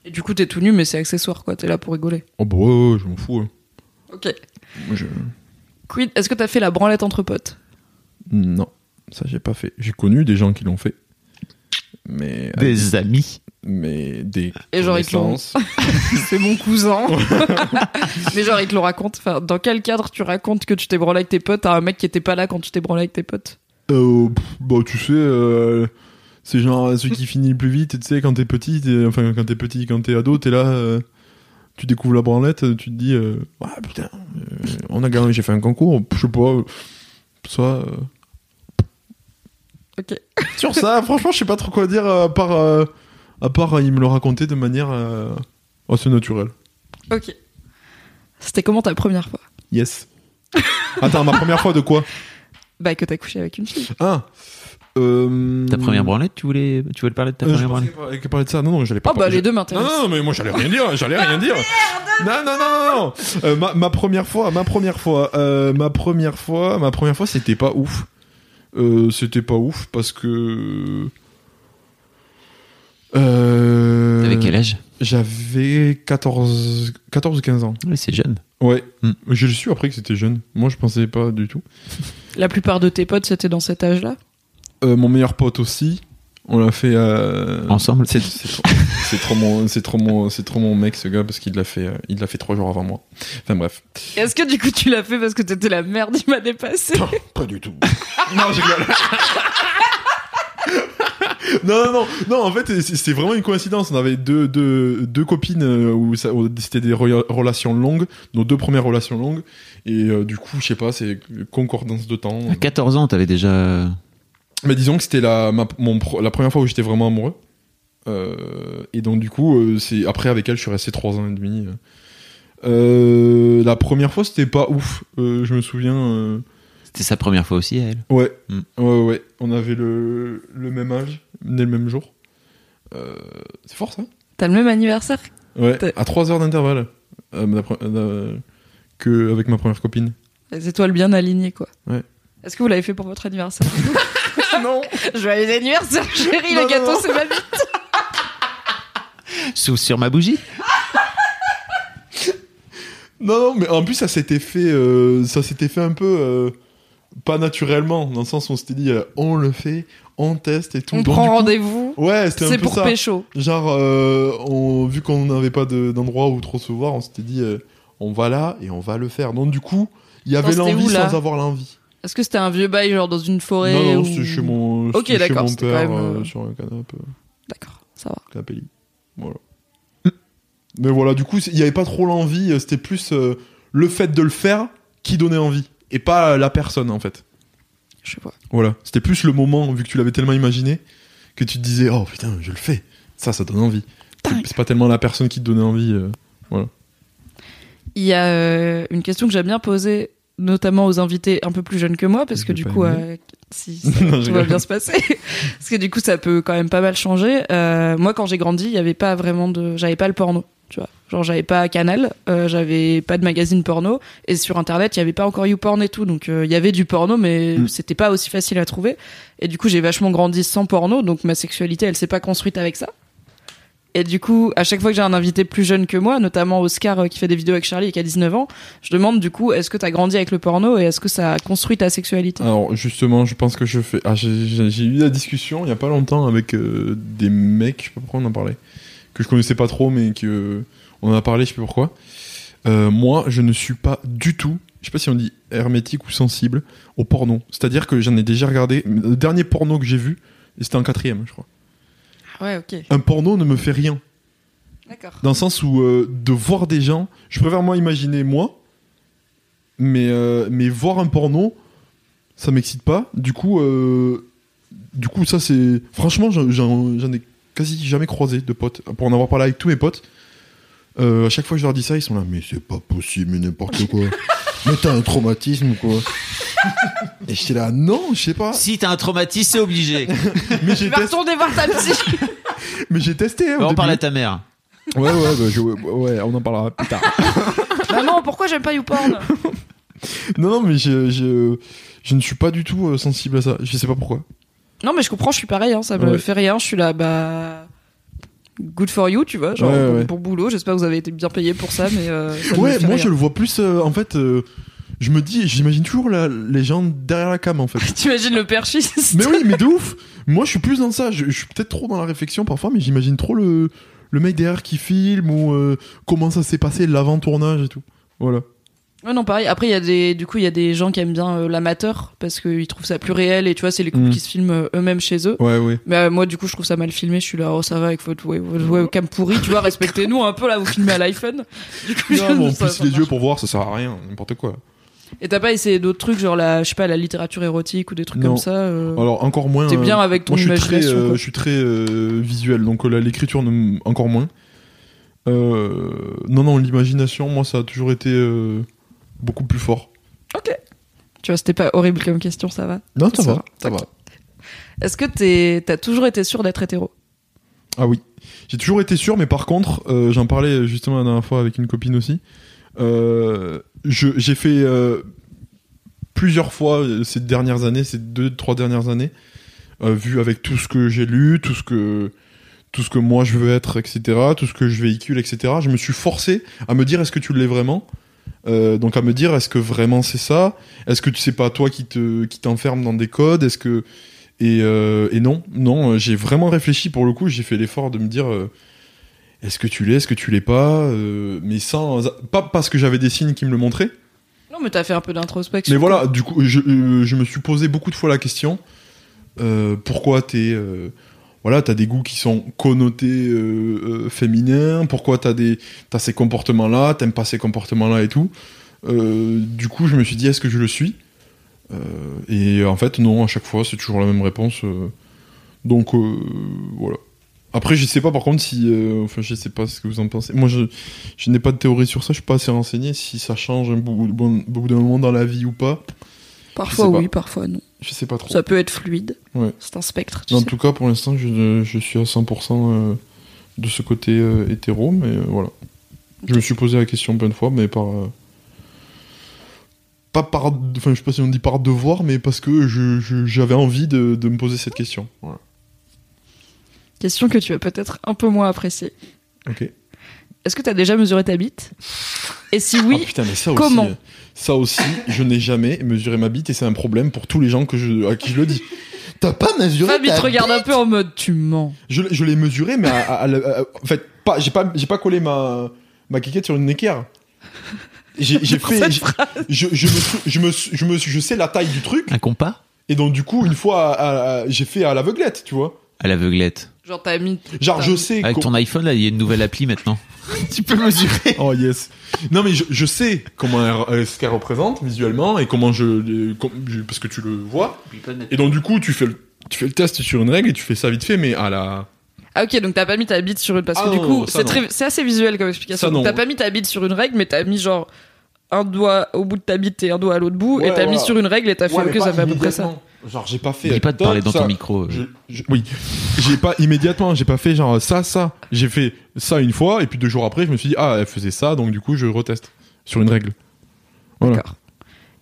Et du coup, t'es tout nu, mais c'est accessoire, quoi. T'es là pour rigoler. Oh, bah ouais, ouais, je m'en fous. ouais. Ok. Moi, je... Quid, est-ce que t'as fait la branlette entre potes? Non, ça, j'ai pas fait. J'ai connu des gens qui l'ont fait. Mais. Des amis. Mais des. Et genre, ils te l'ont- connaissances. C'est mon cousin. mais genre, il te le raconte. Enfin, dans quel cadre tu racontes que tu t'es branlé avec tes potes à un mec qui était pas là quand tu t'es branlé avec tes potes? Euh, pff, bah, tu sais, euh, c'est genre celui qui finit le plus vite, tu sais, quand t'es petit, enfin, quand t'es petit, quand t'es ado, t'es là, euh, tu découvres la branlette, tu te dis, euh, ah putain, euh, on a gagné, j'ai fait un concours, je sais pas, euh, soit. Euh. Ok. Sur ça, franchement, je sais pas trop quoi dire, à part, euh, à part euh, il me le racontait de manière euh, assez naturelle. Ok. C'était comment ta première fois? Yes. Attends, ma première fois de quoi? Bah, que t'as couché avec une fille. Ah euh, Ta première branlette, tu voulais, tu voulais parler de ta Euh, je première pensais branlette? pas- qu'elle parlait de ça. Non, non, j'allais pas. Oh, bah, parler- les deux Non, m'intéressent. non, non, mais moi j'allais rien dire, j'allais rien dire. Non, non, non, non, non. Euh, ma, ma première fois, ma première fois, euh, ma première fois, ma première fois, c'était pas ouf. Euh, c'était pas ouf parce que. Euh, T'avais quel âge? J'avais 14, 14 ou 15 ans. Oui, c'est jeune. Ouais. Hmm. J'ai su après que c'était jeune. Moi, je pensais pas du tout. La plupart de tes potes, c'était dans cet âge-là? Euh, mon meilleur pote aussi. On l'a fait euh, Ensemble C'est trop, mon, c'est trop mon, c'est trop mon mec ce gars parce qu'il l'a fait, euh, il l'a fait trois jours avant moi. Enfin bref. Est-ce que du coup tu l'as fait parce que t'étais la merde, il m'a dépassé Pas du tout. non, je rigole. non, non, non, non. En fait, c'est- c'était vraiment une coïncidence. On avait deux, deux, deux copines euh, où, c'était des re- relations longues, nos deux premières relations longues. Et euh, du coup, je sais pas, c'est concordance de temps. À 14 ans, t'avais déjà. Mais disons que c'était la, ma- mon, la première fois où j'étais vraiment amoureux. Euh, et donc du coup, euh, c'est après avec elle, je suis resté trois ans et demi. Euh, la première fois, c'était pas ouf. Euh, je me souviens. euh, C'était sa première fois aussi, à elle. Ouais, Hmm. ouais, ouais. On avait le, le même âge, né le même jour. Euh, c'est fort ça. T'as le même anniversaire Ouais. À trois heures d'intervalle. euh, euh, que avec ma première copine. Les étoiles bien alignées, quoi. Ouais. Est-ce que vous l'avez fait pour votre anniversaire? non. Joyeux anniversaire, chérie, Non, le gâteau, non. c'est ma vie. Sous sur ma bougie Non, non, mais en plus ça s'était fait, euh, ça s'était fait un peu euh, pas naturellement, dans le sens où on s'était dit euh, on le fait, on teste et tout. On Donc, prend coup- rendez-vous. Ouais, c'était un C'est peu pour ça. pécho. Genre, euh, on, vu qu'on n'avait pas de- d'endroit où trop se voir, on s'était dit euh, on va là et on va le faire. Donc du coup, il y avait l'envie où, là? sans avoir l'envie. Est-ce que c'était un vieux bail, genre dans une forêt Non, non, ou- c'était chez mon, Ok, c'était chez d'accord, mon c'était père quand même, euh, euh, sur un canapé, D'accord, ça va. canapé lit. Voilà. Mais voilà, du coup, c'est- il n'y avait pas trop l'envie, euh, c'était plus euh, le fait de le faire qui donnait envie, et pas la personne en fait. Je vois. Voilà, c'était plus le moment, vu que tu l'avais tellement imaginé, que tu te disais, oh putain, je le fais. Ça, ça donne envie. C'est- C'est pas tellement la personne qui te donnait envie. euh. Il y a euh, une question que j'aime bien poser, notamment aux invités un peu plus jeunes que moi, parce Je que du coup, euh, si ça, Non, tout va bien se passer, parce que du coup, ça peut quand même pas mal changer. Euh, moi, quand j'ai grandi, il y avait pas vraiment de, j'avais pas le porno, tu vois. Genre, j'avais pas Canal, euh, j'avais pas de magazine porno, et sur Internet, il y avait pas encore YouPorn et tout, donc euh, il y avait du porno, mais Mm. c'était pas aussi facile à trouver. Et du coup, j'ai vachement grandi sans porno, donc ma sexualité, elle s'est pas construite avec ça. Et du coup, à chaque fois que j'ai un invité plus jeune que moi, notamment Oscar euh, qui fait des vidéos avec Charlie et qui a 19 ans, je demande du coup, est-ce que t'as grandi avec le porno et est-ce que ça a construit ta sexualité? Alors, justement, je pense que je fais. Ah, j'ai- eu la discussion il y a pas longtemps avec euh, des mecs, je sais pas pourquoi on en parlait, que je connaissais pas trop, mais que on en a parlé, je sais pas pourquoi. Euh, moi, je ne suis pas du tout, je sais pas si on dit hermétique ou sensible, au porno. C'est-à-dire que j'en ai déjà regardé. Le dernier porno que j'ai vu, c'était en quatrième, je crois. Ouais, ok. Un porno ne me fait rien. D'accord. Dans le sens où euh, de voir des gens, je préfère moi imaginer moi, mais, euh, mais voir un porno, ça m'excite pas. Du coup, euh, du coup ça c'est. Franchement, j'en- ai quasi jamais croisé de potes. Pour en avoir parlé avec tous mes potes, à chaque fois que je leur dis ça, ils sont là, mais c'est pas possible, mais n'importe quoi. mais t'as un traumatisme ou quoi Et j'étais là, non, je sais pas. Si t'as un traumatisme, c'est obligé. Mais j'ai Va testé. retourner voir ta psy Mais j'ai testé. hein, au on parle à début. ta mère. Ouais, ouais, bah, je- ouais, on en parlera plus tard. Maman, pourquoi j'aime pas YouPorn Non, non, mais je, je, je ne suis pas du tout euh, sensible à ça. Je sais pas pourquoi. Non, mais je comprends, je suis pareil, hein, ça me Ouais. fait rien, je suis là, bah. Good for you, tu vois, genre Ouais, bon, ouais. bon boulot, j'espère que vous avez été bien payé pour ça, mais. euh, ça Ouais, moi rien. je le vois plus. euh, en fait, euh, je me dis, j'imagine toujours la- les gens derrière la cam en fait. T'imagines le perchiste mais oui, mais de ouf. Moi je suis plus dans ça. Je, je suis peut-être trop dans la réflexion parfois, mais j'imagine trop le, le mec derrière qui filme ou comment ça s'est passé l'avant-tournage et tout. Voilà. Ouais, non, pareil. Après, il y a des, du coup, il y a des gens qui aiment bien euh, l'amateur parce qu'ils trouvent ça plus réel et tu vois, c'est les couples Mm. qui se filment euh, eux-mêmes chez eux. Ouais, ouais. Mais euh, moi, du coup, je trouve ça mal filmé. Je suis là, oh, ça va avec votre, ouais, votre webcam pourri, tu vois, respectez-nous un peu là, vous filmez à l'iPhone. Du coup, Non, on ça les yeux pour voir, ça sert à rien, n'importe quoi. Et t'as pas essayé d'autres trucs, genre la, je sais pas, la littérature érotique ou des trucs Non. comme ça euh, Alors encore moins. T'es bien avec ton moi, je suis très, je suis très visuel, donc là, l'écriture encore moins. Non, non, l'imagination, moi, ça a toujours été beaucoup plus fort. Ok. Tu vois, c'était pas horrible comme question, ça va. Non, ça, Ça va, va, ça va. Est-ce que t'es, t'as toujours été sûr d'être hétéro? Ah oui, j'ai toujours été sûr, mais par contre, euh, j'en parlais justement la dernière fois avec une copine aussi. Euh, je- j'ai fait euh, plusieurs fois ces dernières années, ces deux, trois dernières années, vu avec tout ce que j'ai lu, tout ce que tout ce que moi je veux être, etc., tout ce que je véhicule, etc. Je me suis forcé à me dire est-ce que tu l'es vraiment? Euh, donc à me dire est-ce que vraiment c'est ça? Est-ce que tu sais pas toi qui te qui t'enferme dans des codes? Est-ce que et, euh, et non non euh, j'ai vraiment réfléchi pour le coup j'ai fait l'effort de me dire euh, est-ce que tu l'es? Est-ce que tu l'es pas? Mais sans pas parce que j'avais des signes qui me le montraient. Non, mais t'as fait un peu d'introspection. mais voilà du coup je, je me suis posé beaucoup de fois la question pourquoi t'es voilà t'as des goûts qui sont connotés euh, euh, féminins. Pourquoi t'as des t'as ces comportements là t'aimes pas ces comportements là et tout. Euh, du coup je me suis dit est-ce que je le suis? Et en fait non à chaque fois c'est toujours la même réponse donc voilà. Après je sais pas par contre si enfin je sais pas ce que vous en pensez. Moi je, n'ai pas de théorie sur ça. Je suis pas assez renseigné si ça change un bout, au d'un moment dans la vie ou pas Parfois oui, parfois non. je sais pas trop Ça peut être fluide. Ouais. C'est un spectre. En sais. tout cas pour l'instant je, je suis à 100% euh, de ce côté euh, hétéro mais euh, voilà je me suis posé la question plein de fois mais par pas par enfin je sais pas si on dit par devoir mais parce que j'avais envie de, de me poser cette question voilà. Question que tu vas peut-être un peu moins apprécier. ok Est-ce que t'as déjà mesuré ta bite? Et si oui, Ah, putain, mais ça comment? aussi, ça aussi, je n'ai jamais mesuré ma bite et c'est un problème pour tous les gens que je, à qui je le dis. T'as pas mesuré Fab, il ta te regarde un peu en mode tu mens. Je, l'ai- je l'ai mesuré, mais à- à- à la- à- en fait, pas, j'ai pas, j'ai pas collé ma, ma quiquette sur une équerre. J'ai, fait, cette j'ai- je, je, me, je me, je me, je sais la taille du truc Un compas? Et donc du coup, une fois, à- à- à- j'ai fait à l'aveuglette, tu vois. à l'aveuglette. Genre t'as mis. Genre, je sais. Avec ton iPhone, là, il y a une nouvelle appli maintenant. tu peux mesurer. Oh yes. Non mais je, je sais comment elle- elle- ce qu'elle représente visuellement et comment je, com- je- parce que tu le vois. Et donc du coup tu fais le, tu fais le test sur une règle et tu fais ça vite fait mais à la. Ah ok, donc t'as pas mis ta bite sur une... Parce que Ah du non, coup, ça c'est non. très... c'est assez visuel comme explication. Ça Donc, non. T'as pas mis ta bite sur une règle, mais t'as mis genre un doigt au bout de ta bite et un doigt à l'autre bout, et Ouais, t'as mis sur une règle et t'as fait ok, ça fait à peu près ça. immédiatement. Genre j'ai pas fait. Dis pas de parler dans ça. ton micro. euh. Je- je- oui, j'ai pas immédiatement, j'ai pas fait genre ça, ça. J'ai fait ça une fois et puis deux jours après je me suis dit ah elle faisait ça donc du coup je reteste sur une règle. Voilà. D'accord.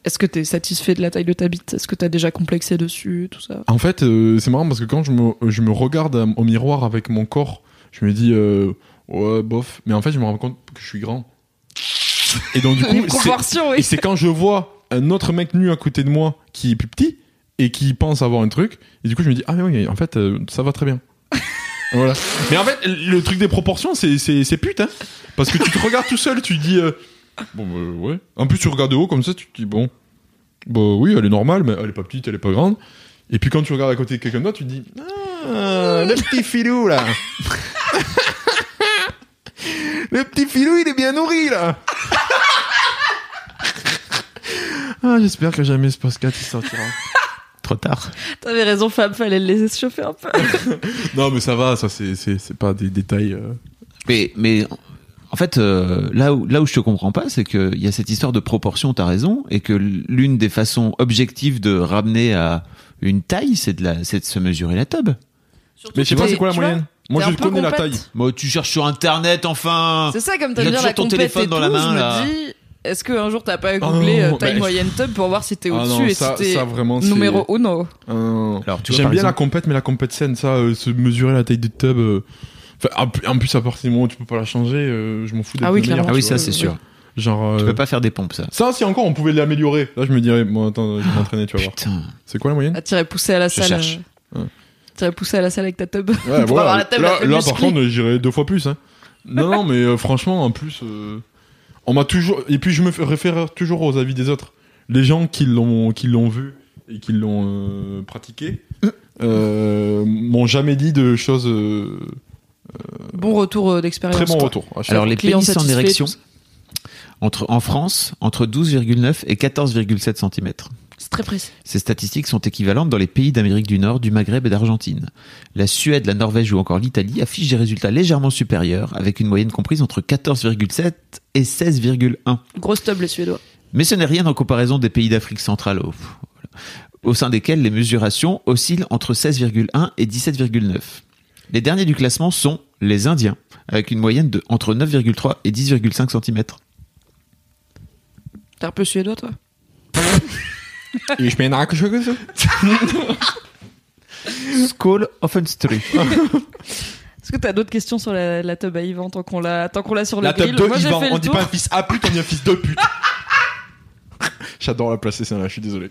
Est-ce que t'es satisfait de la taille de ta bite? Est-ce que t'as déjà complexé dessus, tout ça? En fait, euh, c'est marrant parce que quand je me, je me regarde au miroir avec mon corps, je me dis, euh, ouais, bof. Mais en fait, je me rends compte que je suis grand. Et donc, du coup, oui. c'est quand je vois un autre mec nu à côté de moi qui est plus petit et qui pense avoir un truc, et du coup, je me dis, ah, mais oui, en fait, euh, ça va très bien. voilà. Mais en fait, le truc des proportions, c'est, c'est, c'est pute, hein. Parce que tu te regardes tout seul, tu dis, euh, bon, bah, ouais. En plus, tu regardes de haut comme ça, tu te dis, bon, bah oui, elle est normale, mais elle est pas petite, elle est pas grande. Et puis quand tu regardes à côté de quelqu'un d'autre, tu te dis Ah, le petit filou là Le petit filou, il est bien nourri là Ah, j'espère que jamais ce podcast il sortira. Trop tard. T'avais raison, Fab, fallait le laisser se chauffer un peu. non, mais ça va, ça c'est, c'est, c'est pas des détails. euh. Mais, mais en fait, euh, là, où, là où je te comprends pas, c'est qu'il y a cette histoire de proportion, t'as raison, et que l'une des façons objectives de ramener à une taille, c'est de, la, c'est de se mesurer la tub. Mais je sais pas, c'est quoi la moyenne? Moi je connais la compète. taille. Moi, tu cherches sur internet, enfin C'est ça, comme bien toujours la ton téléphone et dans tout, la main, je là. me dis, est-ce qu'un jour t'as pas Ah googlé euh, taille bah, moyenne tub pour voir si t'es Ah au-dessus non, et ça, si t'es ça vraiment c'est. numéro uno Ah non. Alors, J'aime bien la compète, mais la compète saine, ça, euh, se mesurer la taille du tub. euh, enfin, en plus- à partir du moment où tu peux pas la changer, euh, je m'en fous d'être Ah oui, le meilleur, clairement. Ah oui, ça, c'est sûr. Genre. Tu peux pas faire des pompes, ça. Ça, si encore on pouvait l'améliorer, là je me dirais, bon attends, je vais m'entraîner, tu vas voir. Putain. C'est quoi la moyenne à tirer pousser à la Je salle. cherche. Ouais. Tirer pousser à la salle avec ta tub. Ouais, pour voilà. avoir la tub là, la là, par contre, j'irais deux fois plus. Hein. Non, non, mais euh, franchement, en plus. On m'a toujours et puis je me réfère toujours aux avis des autres. Les gens qui l'ont qui l'ont vu et qui l'ont euh, pratiqué euh, m'ont jamais dit de choses euh, Bon retour d'expérience. très bon quoi. retour. à chaque Alors les Client pénis en satisfait, érection, tout entre, en France, entre 12,9 et 14,7 cm. C'est très précis. Ces statistiques sont équivalentes dans les pays d'Amérique du Nord, du Maghreb et d'Argentine. La Suède, la Norvège ou encore l'Italie affichent des résultats légèrement supérieurs, avec une moyenne comprise entre 14,7 et 16,1. Grosse tub les Suédois. Mais ce n'est rien en comparaison des pays d'Afrique centrale, au, voilà, au sein desquels les mesurations oscillent entre 16,1 et 17,9. Les derniers du classement sont les Indiens, avec une moyenne de entre 9,3 et 10,5 cm. T'es un peu suédois toi? Je mets un quelque chose. Skål Offenstry. Est-ce que t'as d'autres questions sur la, la tub à Yvan tant qu'on l'a tant qu'on l'a sur le La grill? table de Moi j'ai Yvan. fait On dit tour. pas un fils à pute, on dit un fils de pute. J'adore la placer celle-là, je suis désolé.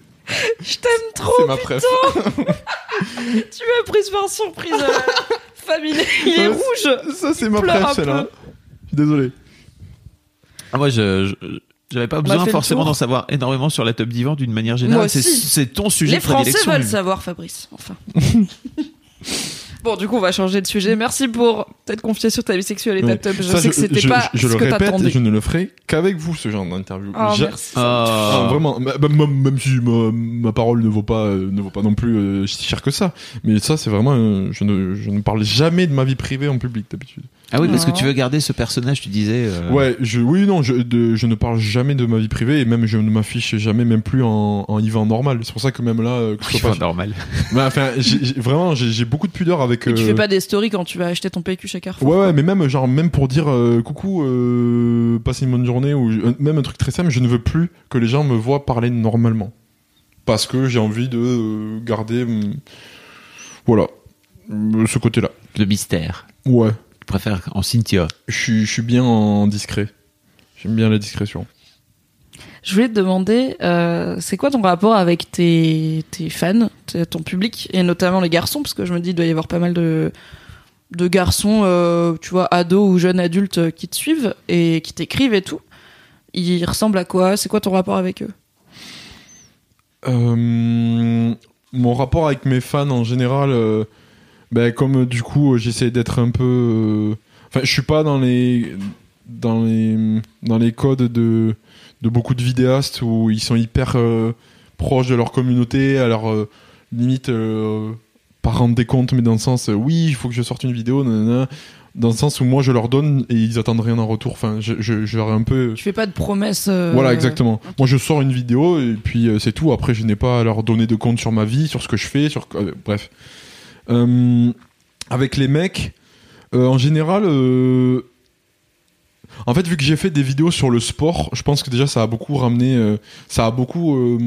Je t'aime trop. C'est ma préf. Tu m'as prise par surprise. euh, Famille, il est Ça, rouge. Ça, c'est ma Pleure préf, celle-là. Je suis désolé. Ah, moi, je, je- j'avais pas besoin forcément d'en savoir énormément sur la top divan d'une manière générale. C'est, ton sujet Les de Français veulent savoir, Fabrice. Enfin. bon, du coup, on va changer de sujet. Merci pour t'être confié sur ta vie sexuelle et ta tub. Je Ça, sais que c'était je- pas je ce le que répète, je ne le ferai qu'avec vous, ce genre d'interview. Oh, Ja- merci. Ah, Ah, vraiment, bah, bah, même, même si ma, ma parole ne vaut pas, euh, ne vaut pas non plus euh, si cher que ça. Mais ça, c'est vraiment, euh, je ne, je ne parle jamais de ma vie privée en public d'habitude. Ah oui, parce que tu veux garder ce personnage, tu disais. euh, Ouais, je, oui, non, je, de- je ne parle jamais de ma vie privée et même je ne m'affiche jamais, même plus en, en Yvan normal. C'est pour ça que même là, euh, que pas- normal. Bah, enfin, j'ai- j'ai- vraiment, j'ai j'ai beaucoup de pudeur avec. Et tu euh, fais pas des stories quand tu vas acheter ton PQ chez Carrefour. Ouais, ouais, mais même genre même pour dire euh, coucou, euh, passez une bonne journée ou euh, même un truc très simple, je ne veux plus que les gens me voient parler normalement parce que j'ai envie de euh, garder, hum, voilà, euh, ce côté-là. Le mystère. Ouais, Je préfère en Cynthia. je suis, je suis bien en discret. J'aime bien la discrétion. Je voulais te demander, euh, c'est quoi ton rapport avec tes, tes fans, ton public, et notamment les garçons, parce que je me dis, il doit y avoir pas mal de, de garçons, euh, tu vois, ados ou jeunes adultes euh, qui te suivent et qui t'écrivent et tout. Ils ressemblent à quoi? C'est quoi ton rapport avec eux? Euh, mon rapport avec mes fans en général, euh, ben, comme euh, du coup euh, j'essaie d'être un peu, euh, enfin je suis pas dans les dans les dans les codes de de beaucoup de vidéastes où ils sont hyper euh, proches de leur communauté, à leur euh, limite euh, pas rendre des comptes, mais dans le sens oui il faut que je sorte une vidéo, nanana, dans le sens où moi je leur donne et ils attendent rien en retour. Enfin je je, je leur ai un peu Tu fais pas de promesses. voilà, exactement. Moi, je sors une vidéo et puis c'est tout. Après, je n'ai pas à leur donner de compte sur ma vie, sur ce que je fais, sur bref. Euh, avec les mecs, euh, en général, euh, en fait, vu que j'ai fait des vidéos sur le sport, je pense que déjà ça a beaucoup ramené, ça a beaucoup,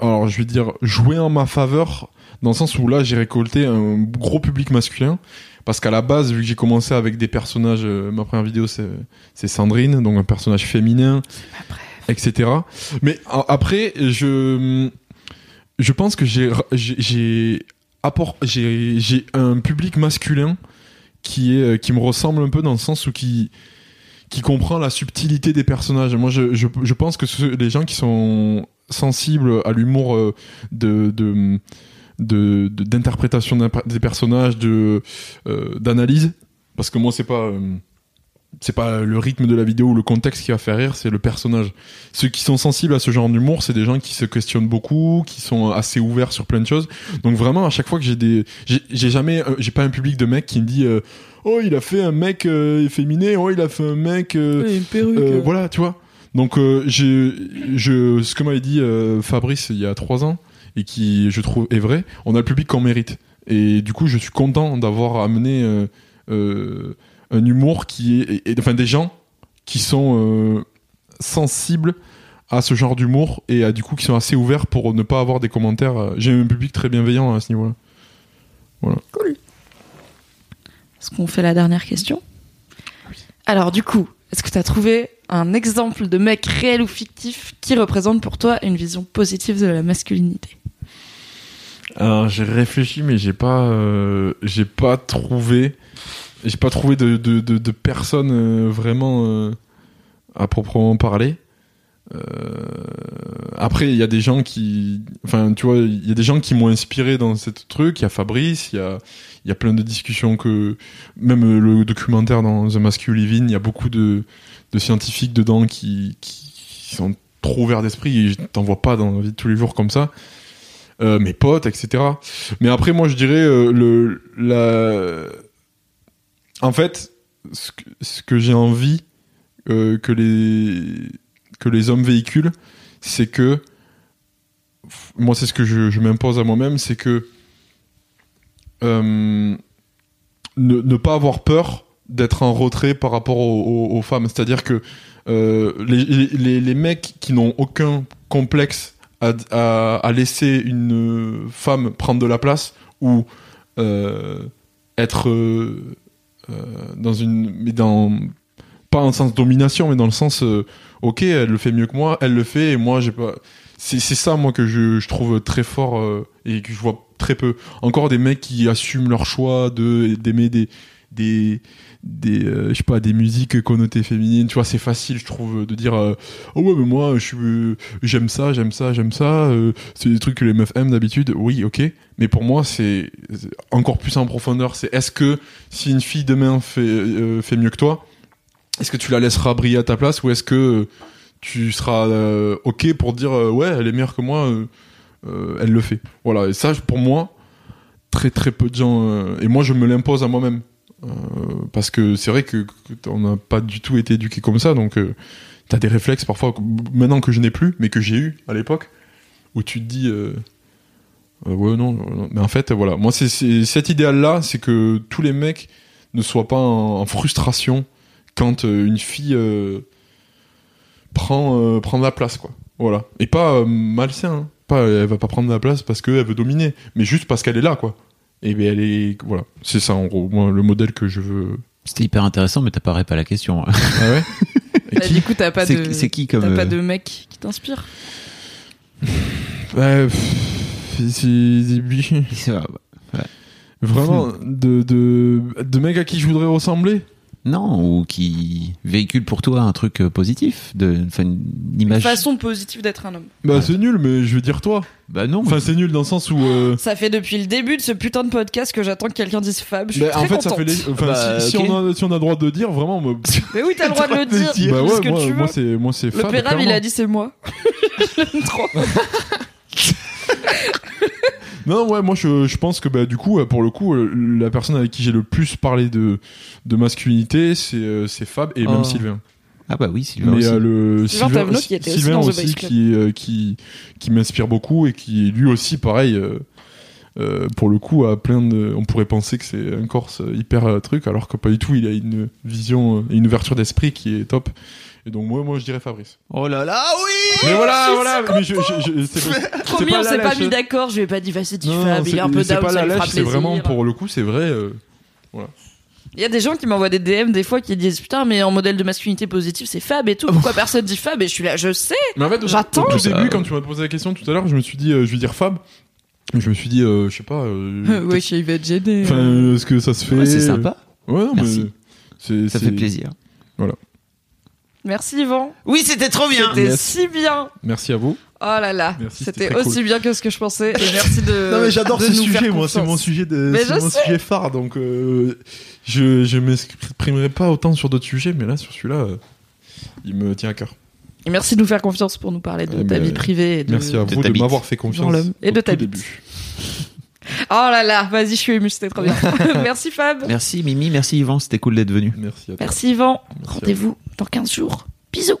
alors je vais dire, joué en ma faveur dans le sens où là j'ai récolté un gros public masculin. Parce qu'à la base, vu que j'ai commencé avec des personnages, euh, ma première vidéo c'est c'est Sandrine, donc un personnage féminin, etc. Mais après, je je pense que j'ai j'ai- j'ai un public masculin qui est euh, qui me ressemble un peu dans le sens où qui qui comprend la subtilité des personnages. Moi, je, je, pense que ce- les gens qui sont sensibles à l'humour euh, de, de d'interprétation des personnages, de euh, d'analyse, parce que moi c'est pas c'est pas le rythme de la vidéo ou le contexte qui va faire rire, c'est le personnage. Ceux qui sont sensibles à ce genre d'humour, c'est des gens qui se questionnent beaucoup, qui sont assez ouverts sur plein de choses. Donc vraiment, à chaque fois que j'ai des, j'ai jamais, euh, j'ai pas un public de mecs qui me dit, euh, oh il a fait un mec euh, efféminé, oh il a fait un mec, Oui, une perruque. voilà, tu vois. Donc j'ai, je, ce que m'avait dit Fabrice il y a trois ans et qui, je trouve, est vrai, on a le public qu'on mérite. Et du coup, je suis content d'avoir amené un humour qui est, et- et- enfin des gens qui sont euh, sensibles à ce genre d'humour et à, du coup qui sont assez ouverts pour ne pas avoir des commentaires. euh, J'ai un public très bienveillant à ce niveau-là. Est-ce qu'on fait la dernière question? Alors, du coup, est-ce que tu as trouvé un exemple de mec réel ou fictif qui représente pour toi une vision positive de la masculinité? Alors j'ai réfléchi mais j'ai pas euh, j'ai pas trouvé j'ai pas trouvé de, de, de, de personne euh, vraiment euh, à proprement parler. Euh, après, il y a des gens qui, enfin, tu vois, il y a des gens qui m'ont inspiré dans ce truc. Il y a Fabrice, il y a, il y a plein de discussions que, même le documentaire dans The Live In, il y a beaucoup de, de scientifiques dedans qui, qui sont trop ouverts d'esprit et t'en vois pas dans la vie de tous les jours comme ça. Mes potes, etc. Mais après, moi, je dirais le, la, en fait, ce que, j'ai envie euh, que les que les hommes véhiculent, c'est que moi c'est ce que je, m'impose à moi-même, c'est que euh, ne, pas avoir peur d'être en retrait par rapport aux, femmes. C'est-à-dire que euh, les, les, mecs qui n'ont aucun complexe à, laisser une femme prendre de la place ou être dans une mais dans pas en sens domination mais dans le sens euh, ok elle le fait mieux que moi elle le fait et moi j'ai pas c'est c'est ça moi que je, je trouve très fort euh, et que je vois très peu. Encore des mecs qui assument leur choix de d'aimer des des des euh, je sais pas des musiques connotées féminines. Tu vois c'est facile je trouve de dire euh, oh ouais mais moi euh, j'aime ça j'aime ça j'aime ça c'est des trucs que les meufs aiment d'habitude. Oui ok. Mais pour moi c'est encore plus en profondeur. C'est est-ce que si une fille demain fait fait mieux que toi est-ce que tu la laisseras briller à ta place ou est-ce que tu seras ok pour dire ouais elle est meilleure que moi elle le fait. Voilà. Et ça pour moi très très peu de gens et moi je me l'impose à moi-même Euh, parce que c'est vrai que, on n'a pas du tout été éduqué comme ça donc euh, t'as des réflexes parfois maintenant que je n'ai plus mais que j'ai eu à l'époque où tu te dis euh, euh, ouais non, non. mais en fait voilà moi c'est cet idéal là c'est que tous les mecs ne soient pas en, frustration quand euh, une fille prend prend la place quoi voilà et pas malsain hein. pas elle va pas prendre la place parce qu'elle veut dominer mais juste parce qu'elle est là quoi et ben elle est voilà c'est ça en gros moi le modèle que je veux C'était hyper intéressant, mais t'apparais pas à la question. ah ouais Et Bah, qui du coup, t'as pas C'est de. c'est qui comme. T'as pas euh, de mec qui t'inspire? Ouais, c'est c'est- vraiment de, de de mecs à qui je voudrais ressembler? Non, ou qui véhicule pour toi un truc euh, positif, de, enfin, une Une image. façon positive d'être un homme. bah Ouais. c'est nul mais je veux dire toi Bah non. enfin c'est nul dans le sens où euh, Ça fait depuis le début de ce putain de podcast que j'attends que quelqu'un dise Fab. Je suis bah, très en fait ça contente. fait les... enfin, Bah, si, on a si on a droit de dire vraiment Mais oui, t'as le droit de le dire. bah ouais ce que moi, tu moi veux. c'est moi c'est Le Fab, Péram, il a dit c'est moi. Je l'aime trop. Non, ouais, moi je, je pense que bah, du coup, euh, pour le coup, euh, la personne avec qui j'ai le plus parlé de, de masculinité, c'est euh, c'est Fab et Oh. même Sylvain. Ah bah oui, Sylvain Mais aussi. le Sylvain Tavenot qui était Sylvain aussi qui, euh, qui, qui m'inspire beaucoup et qui lui aussi, pareil, euh, euh, pour le coup, a plein de. On pourrait penser que c'est un Corse hyper euh, truc, alors que pas du tout. Il a une vision, euh, une ouverture d'esprit qui est top. Et donc moi, moi, je dirais Fabrice. Oh là là, oui Mais voilà, voilà. Mais je, je, je- c'est Trop c'est bien, on s'est pas mis d'accord. Je vais pas dire vas-y, dis Non, Fab. Il c'est est un peu c'est down, pas ça la lèche, c'est vraiment pour le coup, c'est vrai. euh, Il y a des gens qui m'envoient des DM des fois qui disent putain, mais en modèle de masculinité positive, c'est Fab et tout. Pourquoi personne dit Fab? Et je suis là, je sais. Mais en fait, au- J'attends. Au tout début, quand tu m'as posé la question tout à l'heure, je me suis dit, euh, je vais dire Fab. Je me suis dit, euh, je sais pas. euh, Ouais, il va être gêné. Enfin, est-ce que ça se fait Ouais, c'est sympa. Ouais, non, Merci. mais c'est- Ça c'est- fait plaisir. Merci Yvan. Oui, c'était trop bien. C'était Yes. si bien. Merci à vous. Oh là là, c'était aussi cool. bien que ce que je pensais. Et merci de. non mais j'adore ce sujet, moi, c'est mon sujet de, Mais mon sais. sujet phare, donc euh, je je m'exprimerai pas autant sur d'autres sujets, mais là sur celui-là, euh, il me tient à cœur. Et merci de nous faire confiance pour nous parler de ta vie privée. Et de... Merci à vous de m'avoir fait confiance et de ta bite. début. Oh là là, vas-y, je suis émue, c'était trop bien. merci Fab. Merci Mimi, merci Yvan, c'était cool d'être venu. Merci à toi. Merci Yvan. Rendez-vous dans 15 jours. Bisous.